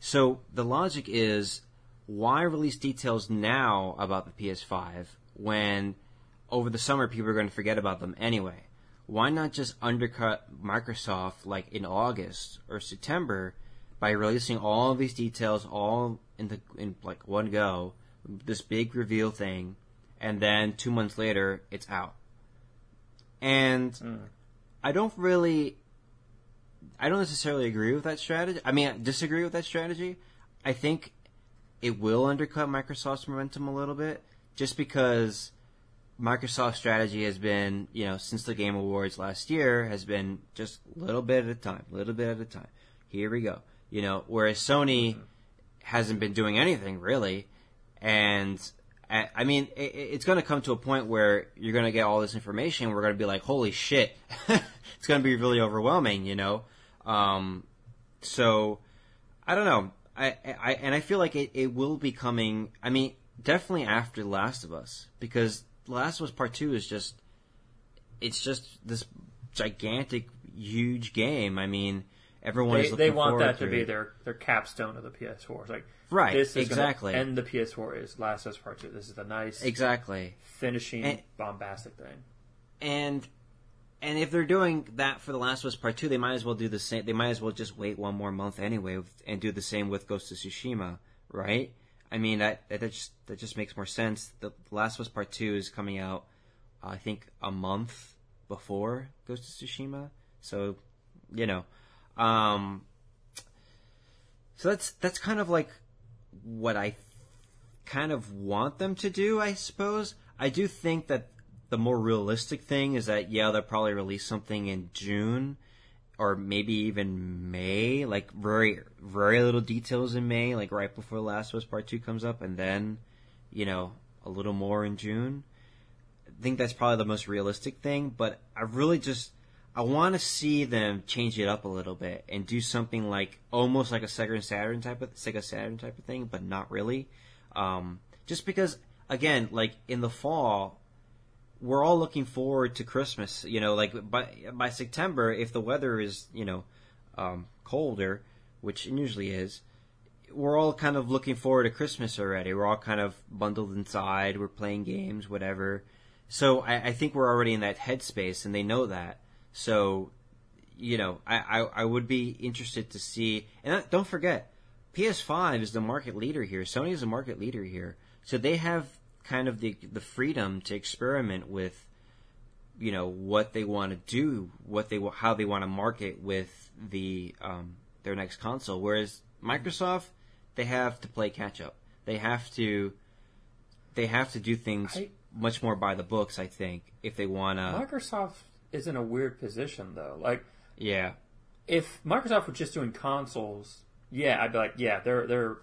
So the logic is, why release details now about the PS5 when over the summer people are going to forget about them anyway? Why not just undercut Microsoft like in August or September by releasing all of these details all in the in like one go, this big reveal thing, and then two months later it's out. And hmm. I don't really, I don't necessarily agree with that strategy. I mean, I disagree with that strategy. I think it will undercut Microsoft's momentum a little bit, just because Microsoft's strategy has been, you know, since the Game Awards last year, has been just a little bit at a time, little bit at a time. Here we go. You know, whereas Sony hasn't been doing anything really, and I mean, it's going to come to a point where you're going to get all this information. We're going to be like, "Holy shit!" (laughs) it's going to be really overwhelming, you know. Um, so I don't know. I, I and I feel like it, it will be coming. I mean, definitely after The Last of Us because The Last of Us Part Two is just it's just this gigantic, huge game. I mean, everyone They, is looking they want that to be their, their capstone of the PS4. It's like Right, this is exactly. Gonna the PS4 is Last of Us Part Two. This is the nice exactly. finishing And- bombastic thing. and and if they're doing that for the Last of Us Part Two, they might as well do the same. They might as well just wait one more month anyway, and do the same with Ghost of Tsushima, right? I mean that that just that just makes more sense. The Last of Us Part Two is coming out, I think, a month before Ghost of Tsushima, so you know, um, so that's that's kind of like what I kind of want them to do, I suppose. I do think that the more realistic thing is that yeah, they'll probably release something in June or maybe even May, like very very little details in May, like right before The Last of Us Part 2 comes up and then, you know, a little more in June. I think that's probably the most realistic thing, but I really just I want to see them change it up a little bit and do something like almost like a Sega Saturn type of Sega Saturn type of thing, but not really. Um, just because, again, like in the fall, we're all looking forward to Christmas. You know, like by by September, if the weather is you know um, colder, which it usually is, we're all kind of looking forward to Christmas already. We're all kind of bundled inside. We're playing games, whatever. So I, I think we're already in that headspace, and they know that. So, you know, I, I, I would be interested to see. And don't forget, PS5 is the market leader here. Sony is the market leader here. So they have kind of the the freedom to experiment with, you know, what they want to do, what they how they want to market with the um, their next console. Whereas Microsoft, they have to play catch up. They have to they have to do things I- much more by the books. I think if they want to. Microsoft is in a weird position though. Like Yeah. if Microsoft were just doing consoles, yeah, I'd be like, yeah, they're they're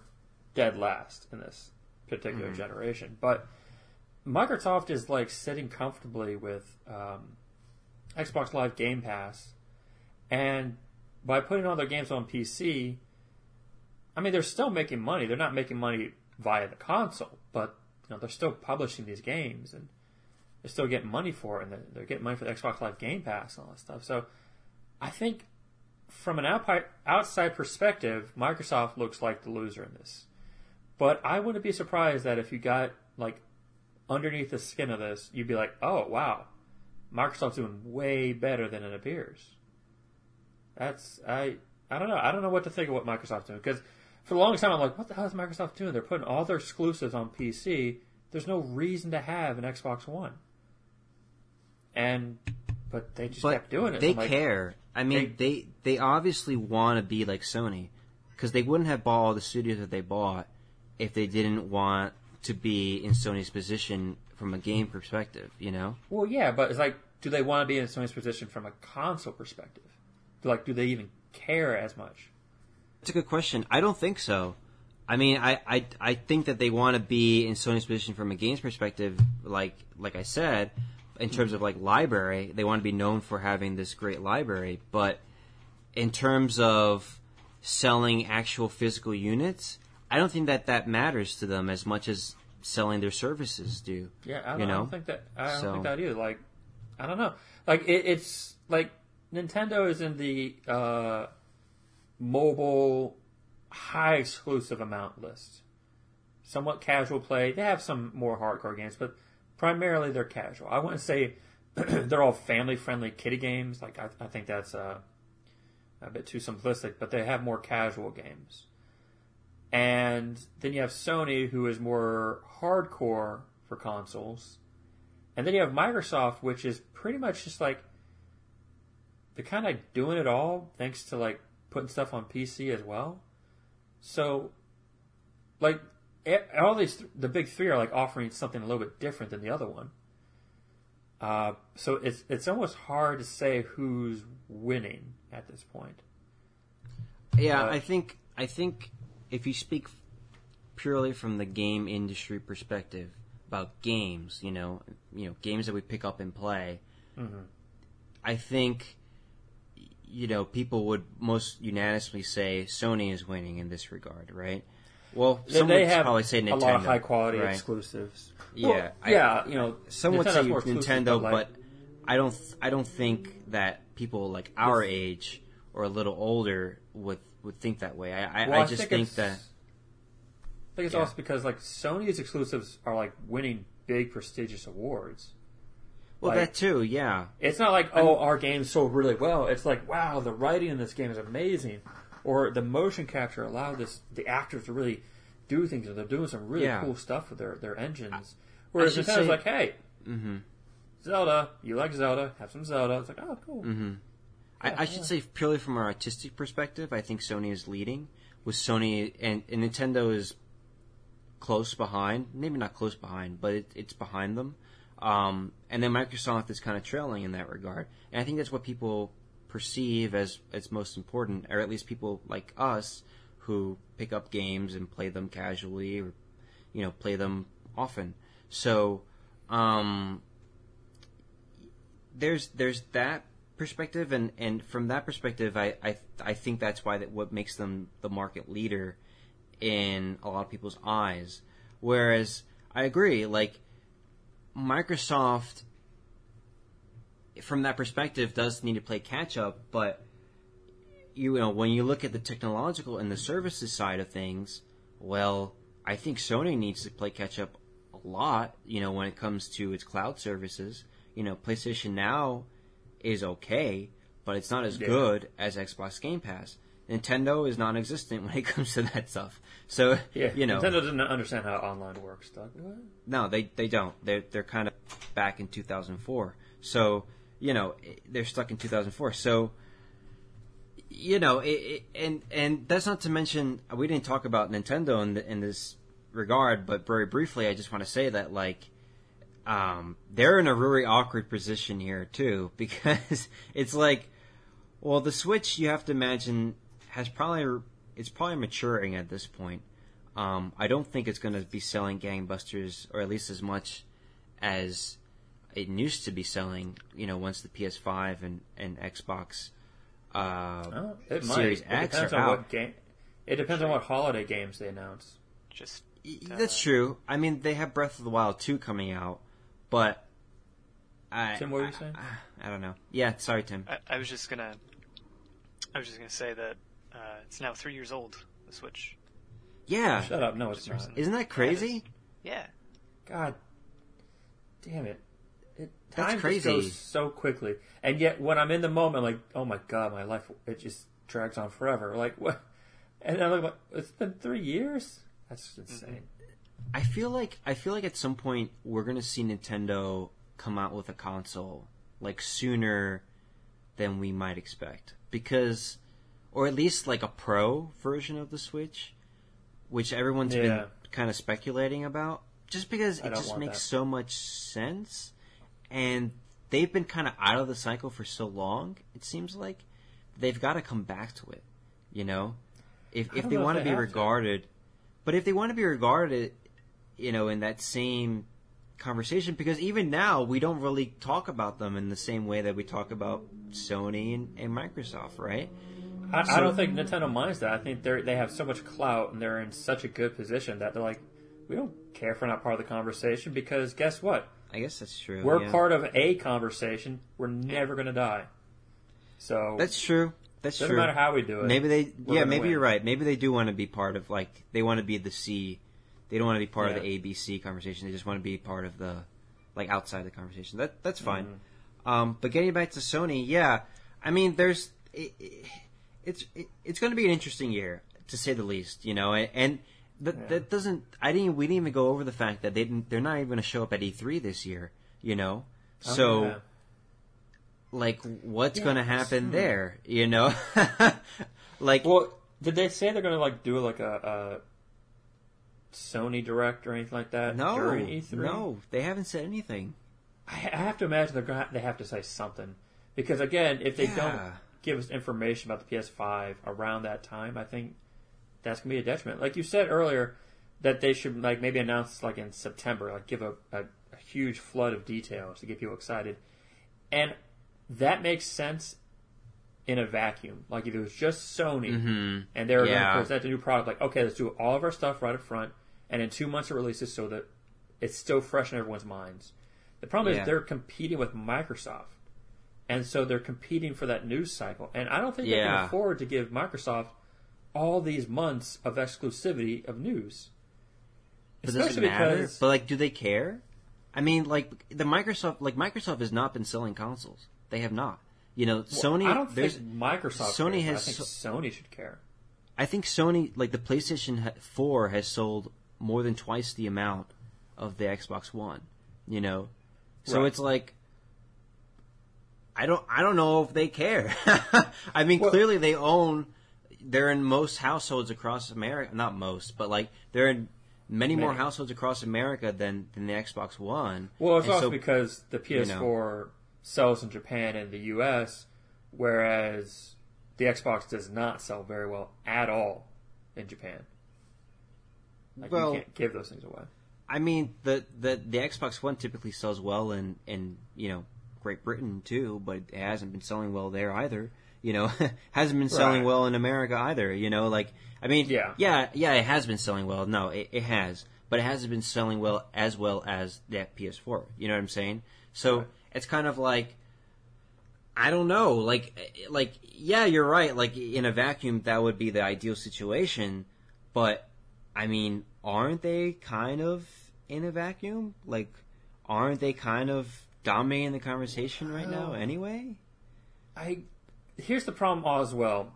dead last in this particular generation. But Microsoft is like sitting comfortably with um, Xbox Live Game Pass, and by putting all their games on PC, I mean they're still making money. They're not making money via the console, but you know they're still publishing these games and they're still getting money for it, and they're, they're getting money for the Xbox Live Game Pass and all that stuff. So I think from an outside perspective, Microsoft looks like the loser in this. But I wouldn't be surprised that if you got like underneath the skin of this, you'd be like, "Oh wow, Microsoft's doing way better than it appears." That's I I don't know I don't know what to think of what Microsoft's doing because for the longest time I'm like, "What the hell is Microsoft doing? They're putting all their exclusives on PC. There's no reason to have an Xbox One." And but they just but kept doing it. They like, care. I mean, they they, obviously want to be like Sony because they wouldn't have bought all the studios that they bought if they didn't want to be in Sony's position from a game perspective. You know, Well, yeah, but it's like, do they want to be in Sony's position from a console perspective? Like, do they even care as much? it's a good question. I don't think so. I mean, I, I, I think that they want to be in Sony's position from a games perspective, like like I said, in terms of like library, they want to be known for having this great library. But in terms of selling actual physical units, I don't think that that matters to them as much as selling their services do. Yeah, I don't, You I know? don't think that. I don't So- think that either. Like, I don't know. Like, it, it's like Nintendo is in the uh, mobile high exclusive amount list. Somewhat casual play. They have some more hardcore games, but primarily they're casual. I wouldn't say (clears throat) they're all family friendly kiddie games. Like I, I think that's uh, a bit too simplistic, but they have more casual games. And then you have Sony, who is more hardcore for consoles. And then you have Microsoft, which is pretty much just like they're kind of doing it all thanks to like putting stuff on PC as well. So, like, all these, the big three are like offering something a little bit different than the other one. Uh, so it's it's almost hard to say who's winning at this point. Yeah, uh, I think I think if you speak purely from the game industry perspective about games, you know, you know, games that we pick up and play, mm-hmm. I think you know people would most unanimously say Sony is winning in this regard, right? Well, some they would have probably say Nintendo, a lot of high quality right? exclusives. Yeah, well, I, yeah, you know, some would say Nintendo, but, like, but I don't, I don't think that people like our age or a little older would would think that way. I, I, well, I just think, think that. I think it's yeah. also because like Sony's exclusives are like winning big prestigious awards. Well, like, that too, yeah. It's not like oh, our game sold really well. It's like wow, the writing in this game is amazing, or the motion capture allowed this the actors to really do things. and They're doing some really yeah. cool stuff with their their engines. Whereas Nintendo's say, like, hey, mm-hmm. Zelda, you like Zelda, have some Zelda. It's like, oh, cool. Mm-hmm. I, I, should say purely from an artistic perspective, I think Sony is leading. With Sony and, and Nintendo is close behind, maybe not close behind, but it, it's behind them. Um, and then Microsoft is kind of trailing in that regard. And I think that's what people perceive as, as most important, or at least people like us who pick up games and play them casually or, you know, play them often. So, um, there's, there's that perspective, and, and from that perspective, I, I, I think that's why that what makes them the market leader in a lot of people's eyes. Whereas I agree, like, Microsoft, from that perspective, does need to play catch up, but you know when you look at the technological and the services side of things, well, I think Sony needs to play catch up a lot. You know when it comes to its cloud services. You know PlayStation Now is okay, but it's not as yeah. good as Xbox Game Pass. Nintendo is non-existent (laughs) when it comes to that stuff. So yeah, you know, Nintendo doesn't understand how online works. Doug. No, they they don't. They're they're kind of back in 2004. So you know eh, they're stuck in 2004. So you know, it, it, and and that's not to mention we didn't talk about Nintendo in the, in this regard, but very briefly, I just want to say that like. Um, they're in a really awkward position here too (laughs) because it's like, well, the Switch you have to imagine has probably it's probably maturing at this point. Um, I don't think it's going to be selling gangbusters, or at least as much as it used to be selling. You know, once the PS5 and and Xbox uh, oh, it Series might. X it are out. What game, it depends on what holiday games they announce. Just uh, that's true. I mean, they have Breath of the Wild 2 coming out, but I, Tim, what were you saying? I, I, don't know. Yeah, sorry, Tim. I, I was just gonna, I was just gonna say that uh, it's now three years old. The Switch. Yeah. Shut up! No, it's not. Isn't that crazy? Yeah. God, damn it! It That's time crazy. goes so quickly, and yet when I'm in the moment, I'm like, oh my god, my life it just drags on forever. Like what? And I look like it's been three years. That's mm-hmm. I feel like I feel like at some point we're gonna see Nintendo come out with a console like sooner than we might expect because, or at least like a pro version of the Switch, which everyone's yeah. been kind of speculating about, just because it just makes that. so much sense and they've been kind of out of the cycle for so long. It seems like they've got to come back to it. You know, if if they want to be regarded, to. but if they want to be regarded, you know, in that same conversation, because even now we don't really talk about them in the same way that we talk about Sony and, and Microsoft, right? I, so, I, don't think Nintendo minds that. I think they they have so much clout and they're in such a good position that they're like, we don't care if we're not part of the conversation because guess what? I guess that's true. We're yeah. part of a conversation. We're never going to die. So that's true. That's true. doesn't matter how we do it. Maybe they, yeah, maybe win. you're right. Maybe they do want to be part of like they want to be the C. They don't want to be part yeah. of the ABC conversation. They just want to be part of the like outside the conversation. That that's fine. Mm-hmm. Um, but getting back to Sony, yeah, I mean, there's it, it, it's it, it's going to be an interesting year to say the least, you know, and, and that Yeah. that doesn't. I didn't. We didn't even go over the fact that they didn't. They're not even going to show up at E3 this year, you know. Oh, So, yeah. like, what's Yeah, going to happen there, you know? (laughs) like, Well, did they say they're going to like do like a, a Sony Direct or anything like that no, during E3? no, they haven't said anything. I, I have to imagine they're to, they have to say something because again, if they don't give us information about the PS5 around that time, I think that's going to be a detriment. Like you said earlier, that they should like maybe announce like in September, like give a, a, a huge flood of details to get people excited, and that makes sense in a vacuum. Like if it was just Sony Mm-hmm. and they're Yeah. going to present a new product, like okay, let's do all of our stuff right up front, and in two months it releases so that it's still fresh in everyone's minds. The problem Yeah. is they're competing with Microsoft, and so they're competing for that news cycle. And I don't think they can afford to give Microsoft all these months of exclusivity of news. But does it Especially matter? because But like, do they care? I mean, like the Microsoft, like Microsoft has not been selling consoles. They have not. You know, Sony. I don't there's, think Microsoft. Sony cares. has I think Sony should care. I think Sony, like the PlayStation Four, has sold more than twice the amount of the Xbox One. You know, so Right. it's like. I don't. I don't know if they care. (laughs) I mean, Well- clearly they own. They're in most households across America. Not most, but like they're in many, more Many. households across America than than the Xbox One. Well, it's And also so- because the you PS4 sells in Japan and the US, whereas the Xbox does not sell very well at all in Japan. Like Well- you can't give those things away. I mean, the, the the Xbox One typically sells well in in you know Great Britain too, but it hasn't been selling well there either. You know, (laughs) hasn't been selling Right. well in America either. You know, like I mean, Yeah. yeah, yeah, it has been selling well. No, it, it has, but it hasn't been selling well as well as that PS4. You know what I'm saying? So Right. it's kind of like. I don't know, like, like, yeah, you're right. Like in a vacuum, that would be the ideal situation, but I mean, aren't they kind of in a vacuum? Like, aren't they kind of dominating the conversation right now anyway? I here's the problem as well.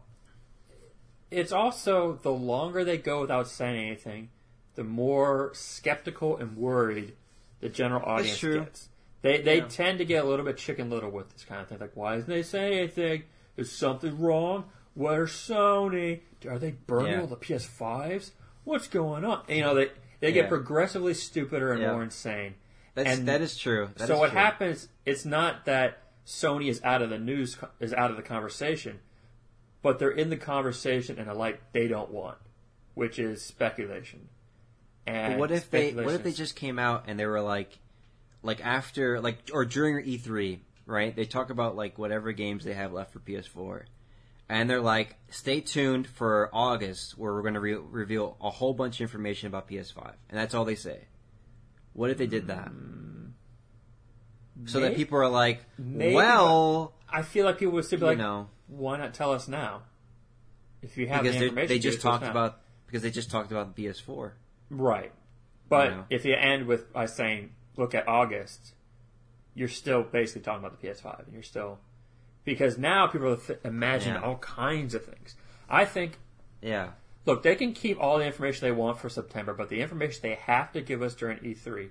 It's also the longer they go without saying anything, the more skeptical and worried the general audience true. gets. They they Yeah. tend to get a little bit chicken little with this kind of thing. Like, why isn't they saying anything? Is something wrong? Where's Sony? Are they burning Yeah. all the PS5s? What's going on? You know, they they get progressively stupider and Yeah. more insane. That's And that is true. That so is what true. happens? It's not that Sony is out of the news, is out of the conversation, but they're in the conversation in a light they don't want, which is speculation. And But what if they what if they just came out and they were like like after like or during E3, right? They talk about like whatever games they have left for PS4. And they're like, stay tuned for August, where we're going to re- reveal a whole bunch of information about PS5, and that's all they say. What if they did that? So that people are like, maybe, well, I feel like people would still be you like, know, why not tell us now? If you have because the they information, they just it to us talked about because they just talked about the PS4. right. But know. if you end with by saying, look at August, you're still basically talking about the PS5, and you're still because now people are th- imagining Yeah. all kinds of things. I think Yeah, Look, they can keep all the information they want for September, but the information they have to give us during E3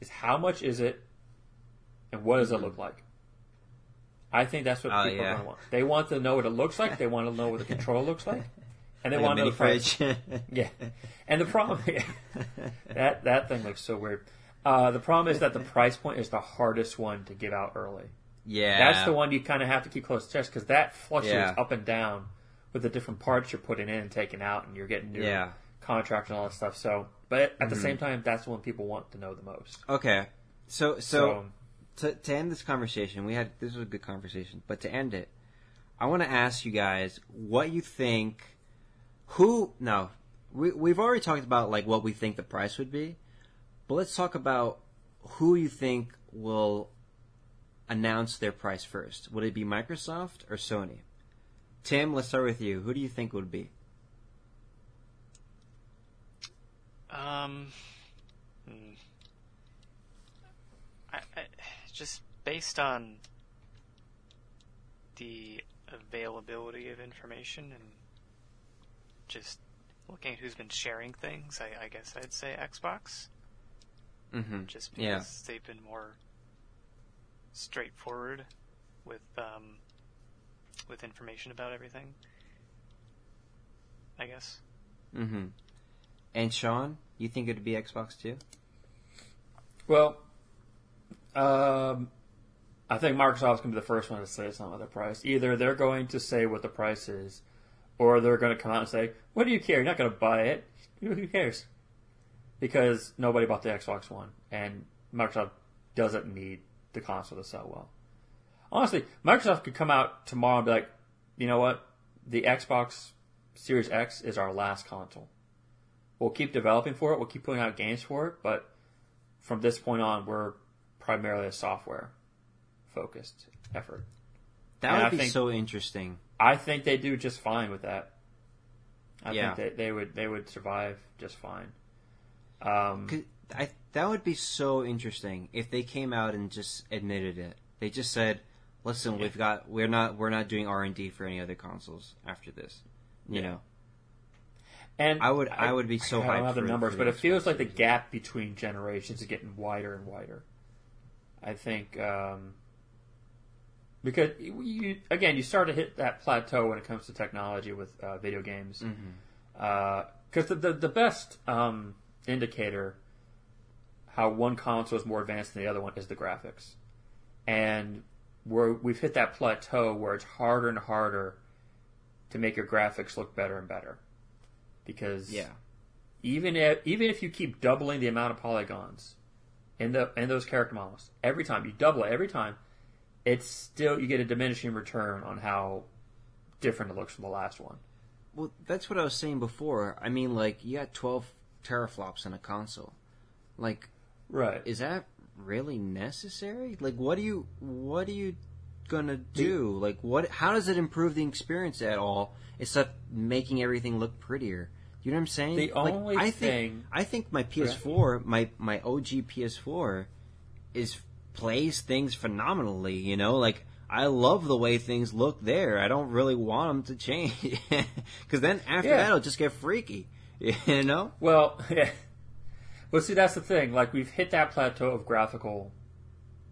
is how much is it and what does it look like? I think that's what Oh, people yeah. are going to want. They want to know what it looks like. They want to know what the control looks like, (laughs) and they like want to know the price. fridge. (laughs) Yeah, and the problem (laughs) that that thing looks so weird. Uh, the problem is that the price point is the hardest one to give out early. Yeah, That's the one you kind of have to keep close to chest because that fluctuates Yeah. up and down with the different parts you're putting in and taking out, and you're getting new Yeah. contracts and all that stuff. So, but at the mm-hmm. same time, that's the one people want to know the most. Okay, so so. So, to, to end this conversation, we had this was a good conversation, but to end it, I want to ask you guys what you think. Who? No, we we've already talked about like what we think the price would be, but let's talk about who you think will announce their price first. Would it be Microsoft or Sony? Tim, let's start with you. Who do you think would be? Um, hmm. I, I, just based on the availability of information and just looking at who's been sharing things, I, I guess I'd say Xbox. Mm-hmm. Just because Yeah. they've been more straightforward with um, with information about everything. I guess. Mm-hmm. And Sean, you think it'd be Xbox too? Well, um, I think Microsoft's going to be the first one to say something about the price. Either they're going to say what the price is, or they're going to come out and say, "What do you care? You're not going to buy it. Who cares?" Because nobody bought the Xbox One, and Microsoft doesn't need the console to sell well. Honestly, Microsoft could come out tomorrow and be like, "You know what? The Xbox Series X is our last console. We'll keep developing for it. We'll keep putting out games for it, but." from this point on, we're primarily a software focused effort. That And would I be think- so interesting. I think they do just fine with that. I Yeah. think they, they would they would survive just fine. Um, I that would be so interesting if they came out and just admitted it. They just said, "Listen, we've got we're not we're not doing R and D for any other consoles after this." You Yeah. know, and I would- I would be so I don't have the numbers, but it feels like the gap between generations is getting wider and wider. I think um, because you, again you start to hit that plateau when it comes to technology with uh, video games. Mm-hmm. because the, the the best um, indicator how one console is more advanced than the other one is the graphics, and we're we've hit that plateau where it's harder and harder to make your graphics look better and better, because yeah, even if even if you keep doubling the amount of polygons in the in those character models every time you double it every time, it's still you get a diminishing return on how different it looks from the last one. Well, that's what I was saying before. I mean, like you got twelve teraflops in a console. Like, Right. is that really necessary? Like, what do you what are you gonna do? Like, what? How does it improve the experience at all? Except making everything look prettier. You know what I'm saying? The Like, only I thing- think I think my PS4, my my OG PS4, is plays things phenomenally. You know, like. I love the way things look there. I don't really want them to change (laughs) because then after Yeah. that it'll just get freaky. (laughs) You know? Well, (laughs) yeah. Well, see, that's the thing. Like, we've hit that plateau of graphical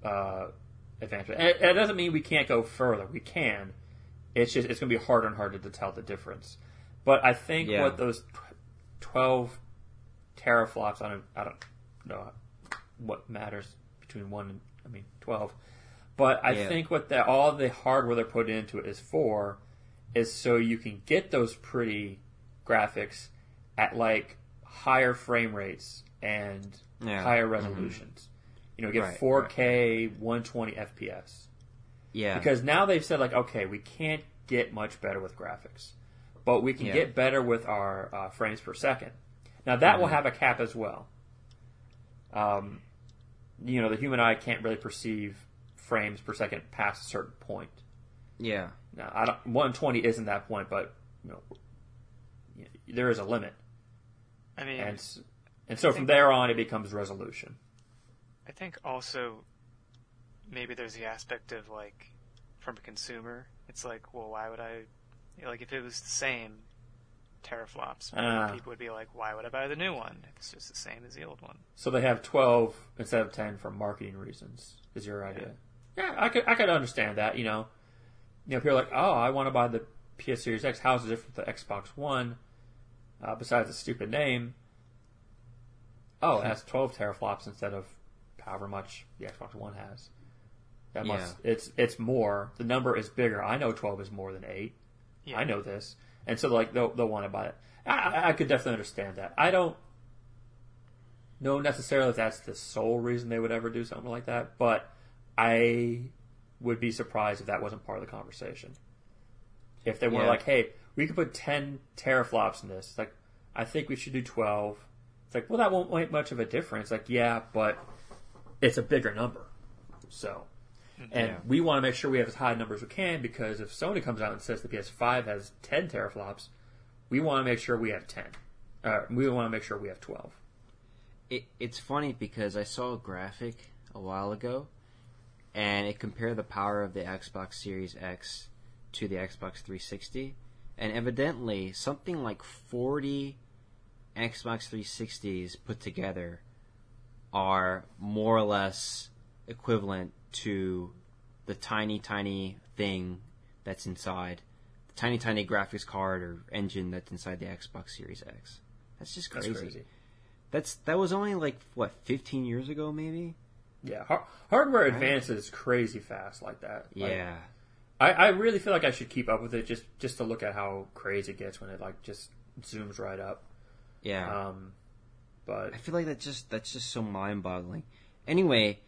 uh, advancement. And it, it doesn't mean we can't go further. We can. It's just it's going to be harder and harder to tell the difference. But I think Yeah. what those tw- twelve teraflops, I don't, I don't know what matters between one and I mean twelve. But I Yeah. think what the, all the hardware they're putting into it is for is so you can get those pretty graphics at like higher frame rates and Yeah. higher Mhm. resolutions. You know, get Right, 4K 120 FPS. Yeah. Because now they've said like, okay, we can't get much better with graphics, but we can Yeah. get better with our uh, frames per second. Now that will Mhm. have a cap as well. Um, you know, the human eye can't really perceive frames per second past a certain point. yeah. Now, I don't, 120 isn't that point, but you know, there is a limit, I mean, and s- and so from there on, it becomes resolution. I think also maybe there's the aspect of like from a consumer, it's like, well, why would I like if it was the same teraflops, Ah. people would be like, why would I buy the new one? if It's just the same as the old one. So they have 12 instead of 10 for marketing reasons. Is your idea? Yeah, I could I could understand that. You know, you know, people are like, oh, I want to buy the PS Series X. How is it different from the Xbox One? Uh, besides the stupid name. Oh, it has 12 teraflops instead of however much the Xbox One has. That must it's it's more. The number is bigger. I know 12 is more than eight. Yeah. I know this, and so like they'll they'll want to buy it. I, I- could definitely understand that. I don't know necessarily if that's the sole reason they would ever do something like that, but I would be surprised if that wasn't part of the conversation. If they were Yeah. like, "Hey, we could put ten teraflops in this," like, I think we should do twelve. It's like, well, that won't make much of a difference. Like, yeah, but it's a bigger number, so. And Yeah. we want to make sure we have as high numbers as we can because if Sony comes out and says the PS5 has 10 teraflops, we want to make sure we have 10. Uh, we want to make sure we have 12. It, it's funny because I saw a graphic a while ago, and it compared the power of the Xbox Series X to the Xbox 360, and evidently something like 40 Xbox 360s put together are more or less equivalent to the tiny, tiny thing that's inside, the tiny, tiny graphics card or engine that's inside the Xbox Series X. That's just crazy. That's crazy. That's that was only like what 15 years ago, maybe. Yeah, har- hardware advances crazy fast like that. Like, Yeah, I, I really feel like I should keep up with it just just to look at how crazy it gets when it like just zooms right up. Yeah. Um, but I feel like that's just that's just so mind-boggling. Anyway,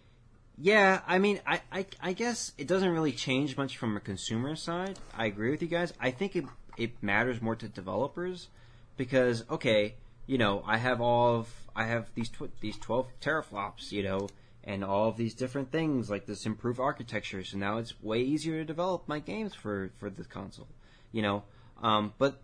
yeah, I mean, I, I I guess it doesn't really change much from a consumer side. I agree with you guys. I think it it matters more to developers because okay, you know, I have all of I have these tw- these twelve teraflops, you know, and all of these different things like this improved architecture. So now it's way easier to develop my games for for this console, you know. Um, but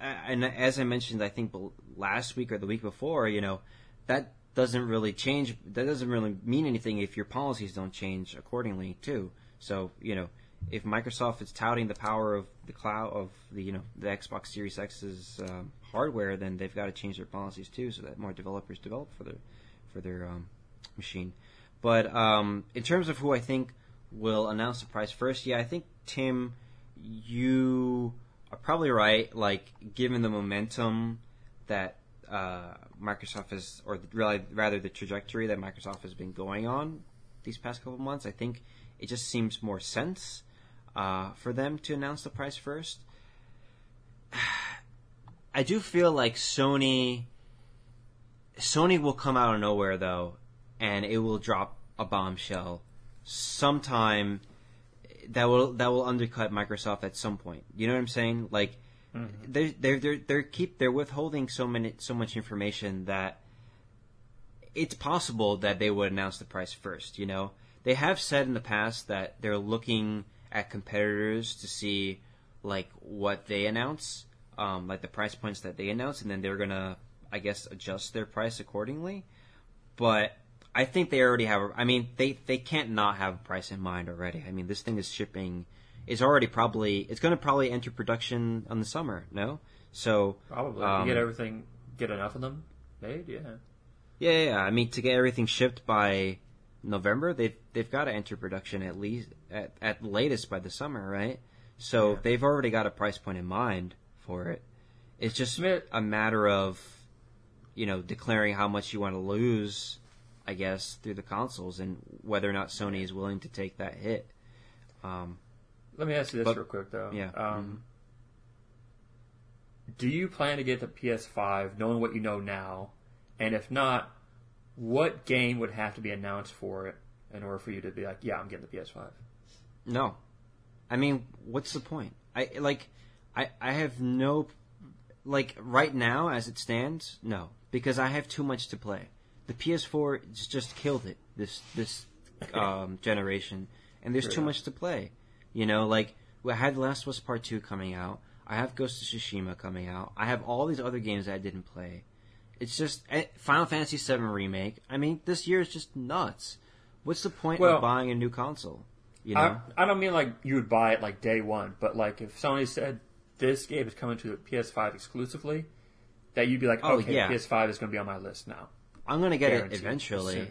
and as I mentioned, I think last week or the week before, you know, that doesn't really change. That doesn't really mean anything if your policies don't change accordingly too. So you know, if Microsoft is touting the power of the cloud of the you know the Xbox Series X's um, hardware, then they've got to change their policies too, so that more developers develop for their for their um, machine. But um, in terms of who I think will announce the price first, yeah, I think Tim, you are probably right. Like, given the momentum that uh, Microsoft has, or really, rather the trajectory that Microsoft has been going on these past couple months, I think it just seems more sense uh, for them to announce the price first. (sighs) I do feel like Sony Sony will come out of nowhere though, and it will drop a bombshell sometime that will that will undercut Microsoft at some point. You know what I'm saying? Like they're they're they're they're keep they're withholding so many so much information that it's possible that they would announce the price first. You know, they have said in the past that they're looking at competitors to see like what they announce, um, like the price points that they announce, and then they're gonna, I guess, adjust their price accordingly. But I think they already have. I mean, they they can't not have a price in mind already. I mean, this thing is shipping. Is already probably it's going to probably enter production on the summer. No, so probably um, you get everything, get enough of them made. Yeah, yeah, yeah. I mean, to get everything shipped by November, they've they've got to enter production at least at at latest by the summer, right? So Yeah. they've already got a price point in mind for it. It's just a matter of you know declaring how much you want to lose, I guess, through the consoles and whether or not Sony is willing to take that hit. Um, Let me ask you this But- real quick though. yeah. Um, Do you plan to get the PS5 knowing what you know now? And if not, what game would have to be announced for it in order for you to be like, yeah, I'm getting the PS5? No, I mean, what's the point? I like, I I have no, like right now as it stands, no, because I have too much to play. The PS4 just- just killed it this this um, generation, and there's too much to play. You know, like I had Last of Us Part Two coming out. I have Ghost of Tsushima coming out. I have all these other games that I didn't play. It's just eh, Final Fantasy VII remake. I mean, this year is just nuts. What's the point Well- of buying a new console? You know, I, I don't mean like you would buy it like day one, but like if Sony said this game is coming to the PS5 exclusively, that you'd be like, Oh, okay, yeah. PS5 is going to be on my list now. I'm gonna get Guaranteed. it eventually. Soon.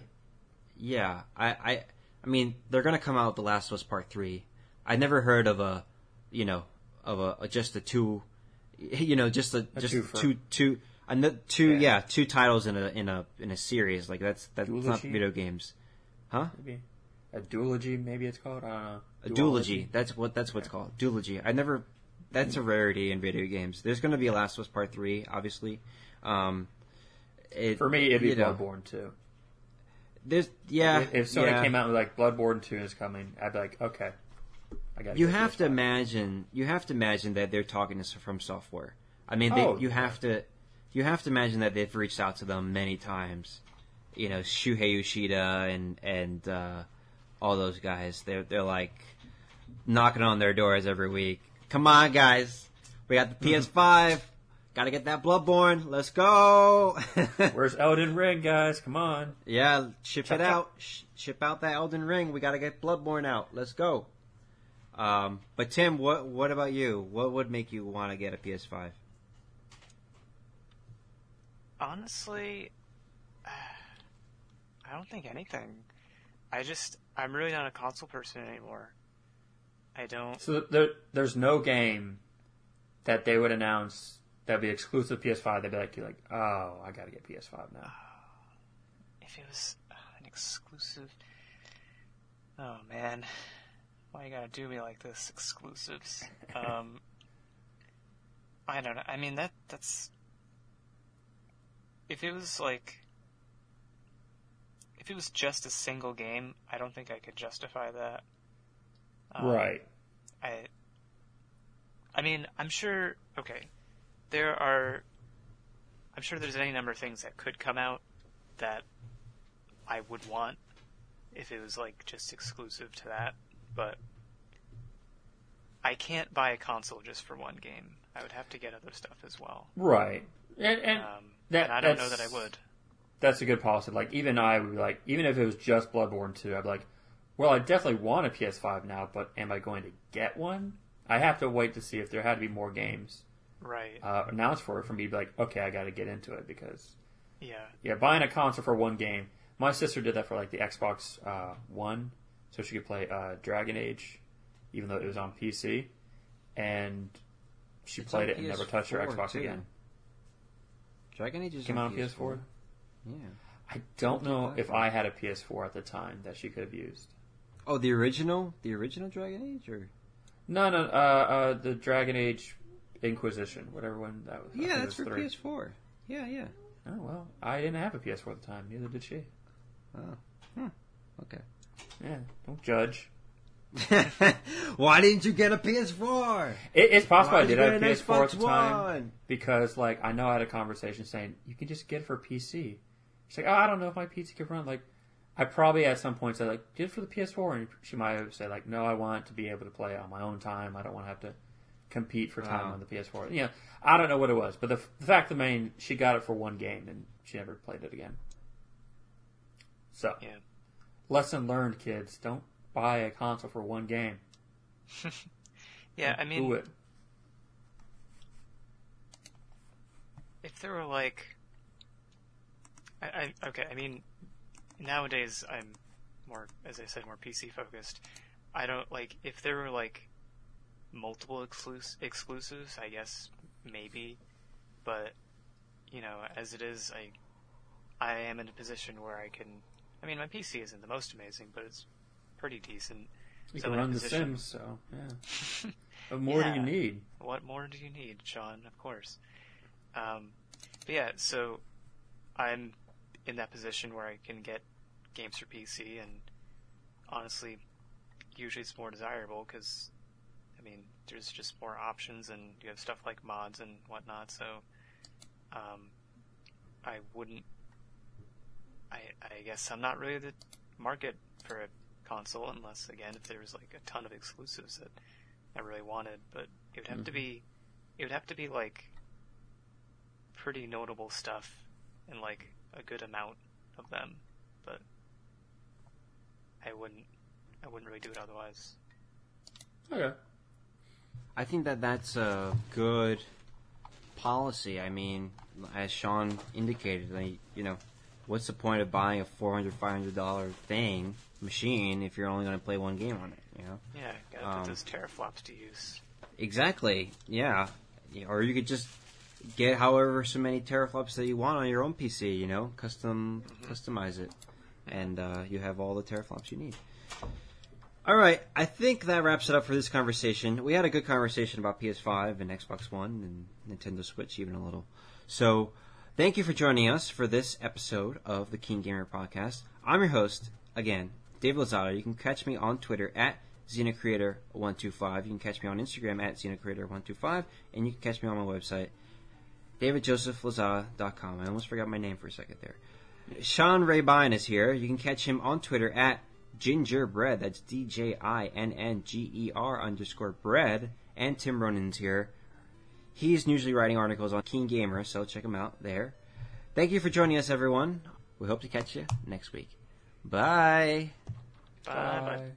Yeah, I, I, I mean, they're gonna come out with The Last of Us Part Three. I never heard of a, you know, of a, a just a two, (laughs) you know, just a, A just twofer. two two, ano- two, Yeah. yeah. two titles in a in a in a series like that's that's not video games, huh? Maybe a duology, maybe it's called. I don't know. A duology. That's what that's what's called. Duology. I never. That's a rarity in video games. There's going to be a Last of Us Part Three, obviously. Um, it, For me, it'd be know, Bloodborne too. There's yeah. If- if Sony yeah. came out with like Bloodborne Two is coming, I'd be like, okay, I got. You have to imagine. You have to imagine that they're talking to From Software. I mean, they, Oh, you have to. You have to imagine that they've reached out to them many times. You know, Shuhei Yoshida and and uh, all those guys. They're they're like knocking on their doors every week. Come on, guys. We got the (laughs) PS5. Got to get that Bloodborne. Let's go. (laughs) Where's Elden Ring, guys? Come on. yeah, ship Chop, it chop. out. Sh- ship out that Elden Ring. We got to get Bloodborne out. Let's go. Um, but Tim, what what about you? What would make you want to get a PS5? Honestly, (sighs) I don't think anything. I just I'm really not a console person anymore. I don't. So there, there's no game that they would announce that'd be exclusive PS5. They'd be like, you're like, oh, I got to get PS5 now. If it was uh, an exclusive, oh man, why you gotta do me like this? Exclusives. (laughs) Um, I don't know. I mean that that's if it was like if it was just a single game, I don't think I could justify that. Um, right. I I mean, I'm sure okay. There are I'm sure there's any number of things that could come out that I would want if it was like just exclusive to that, but I can't buy a console just for one game. I would have to get other stuff as well. Right. And, and Um, that, and I don't know that I would. That's a good policy. Like even I would be like, even if it was just Bloodborne 2, I'd be like, well, I definitely want a PS5 now, but am I going to get one? I have to wait to see if there had to be more games Right. uh, announced for it for me to be like, okay, I got to get into it because yeah. yeah, buying a console for one game. My sister did that for like the Xbox uh, One, so she could play uh, Dragon Age, even though it was on PC, and she It's played on it and never touched her Xbox too. again. Dragon Age is Came on out on PS4. Yeah. I don't know if I had a PS4 at the time that she could have used. Oh, the original, the original Dragon Age, or No, no, uh, uh, the Dragon Age Inquisition, whatever one that was. I yeah, think it that's was for three. PS4. Yeah, yeah. Oh well, I didn't have a PS4 at the time. Neither did she. Oh, hmm. okay. Yeah, don't judge. (laughs) Why didn't you get a PS4? It, it's possible Why I did did have a get an PS4 at Xbox the time One? because, like, I know I had a conversation saying you can just get it for PC. She's like, oh, I don't know if my PC can run. Like, I probably at some point said like, get it for the PS4, and she might have said like, no, I want to be able to play it on my own time. I don't want to have to compete for time Oh. on the PS4. You know, I don't know what it was, but the, the fact of the main, she got it for one game and she never played it again. So, Yeah. lesson learned, kids. Don't buy a console for one game. (laughs) Yeah, I mean, do it. if there were like, I, I okay, I mean, nowadays I'm more, as I said, more PC focused. I don't like if there were like multiple exclus- exclusives. I guess maybe, but you know, as it is, I I am in a position where I can. I mean, my PC isn't the most amazing, but it's pretty decent. You so can run The Sims, so yeah. (laughs) What more do you need? What more do you need, Sean? Of course. Um, but yeah, so I'm in that position where I can get games for PC, and honestly, usually it's more desirable because, I mean, there's just more options, and you have stuff like mods and whatnot. So, um, I wouldn't. I I guess I'm not really the market for a console unless, again, if there was like a ton of exclusives that I really wanted, but it would have to be, it would have to be like pretty notable stuff and like a good amount of them, but I wouldn't, I wouldn't really do it otherwise. Okay. I think that that's a good policy. I mean, as Sean indicated, like, you know, what's the point of buying a four hundred, five hundred dollar thing machine if you're only going to play one game on it? You know, Yeah, gotta Um, put those teraflops to use. exactly. Yeah, or you could just get however so many teraflops that you want on your own PC. You know, custom customize it, and uh, you have all the teraflops you need. All right, I think that wraps it up for this conversation. We had a good conversation about PS5 and Xbox One and Nintendo Switch, even a little. So, thank you for joining us for this episode of the Keen Gamer Podcast. I'm your host, again, Dave Lozada. You can catch me on Twitter at ZenoCreator125. You can catch me on Instagram at ZenoCreator125. And you can catch me on my website, DavidJosephLozada.com. I almost forgot my name for a second there. Sean Raybine is here. You can catch him on Twitter at Gingerbread. That's D J I N N G E R underscore bread. And Tim Ronin's here. He's usually writing articles on Keen Gamer, so check him out there. Thank you for joining us, everyone. We hope to catch you next week. Bye. bye. Bye.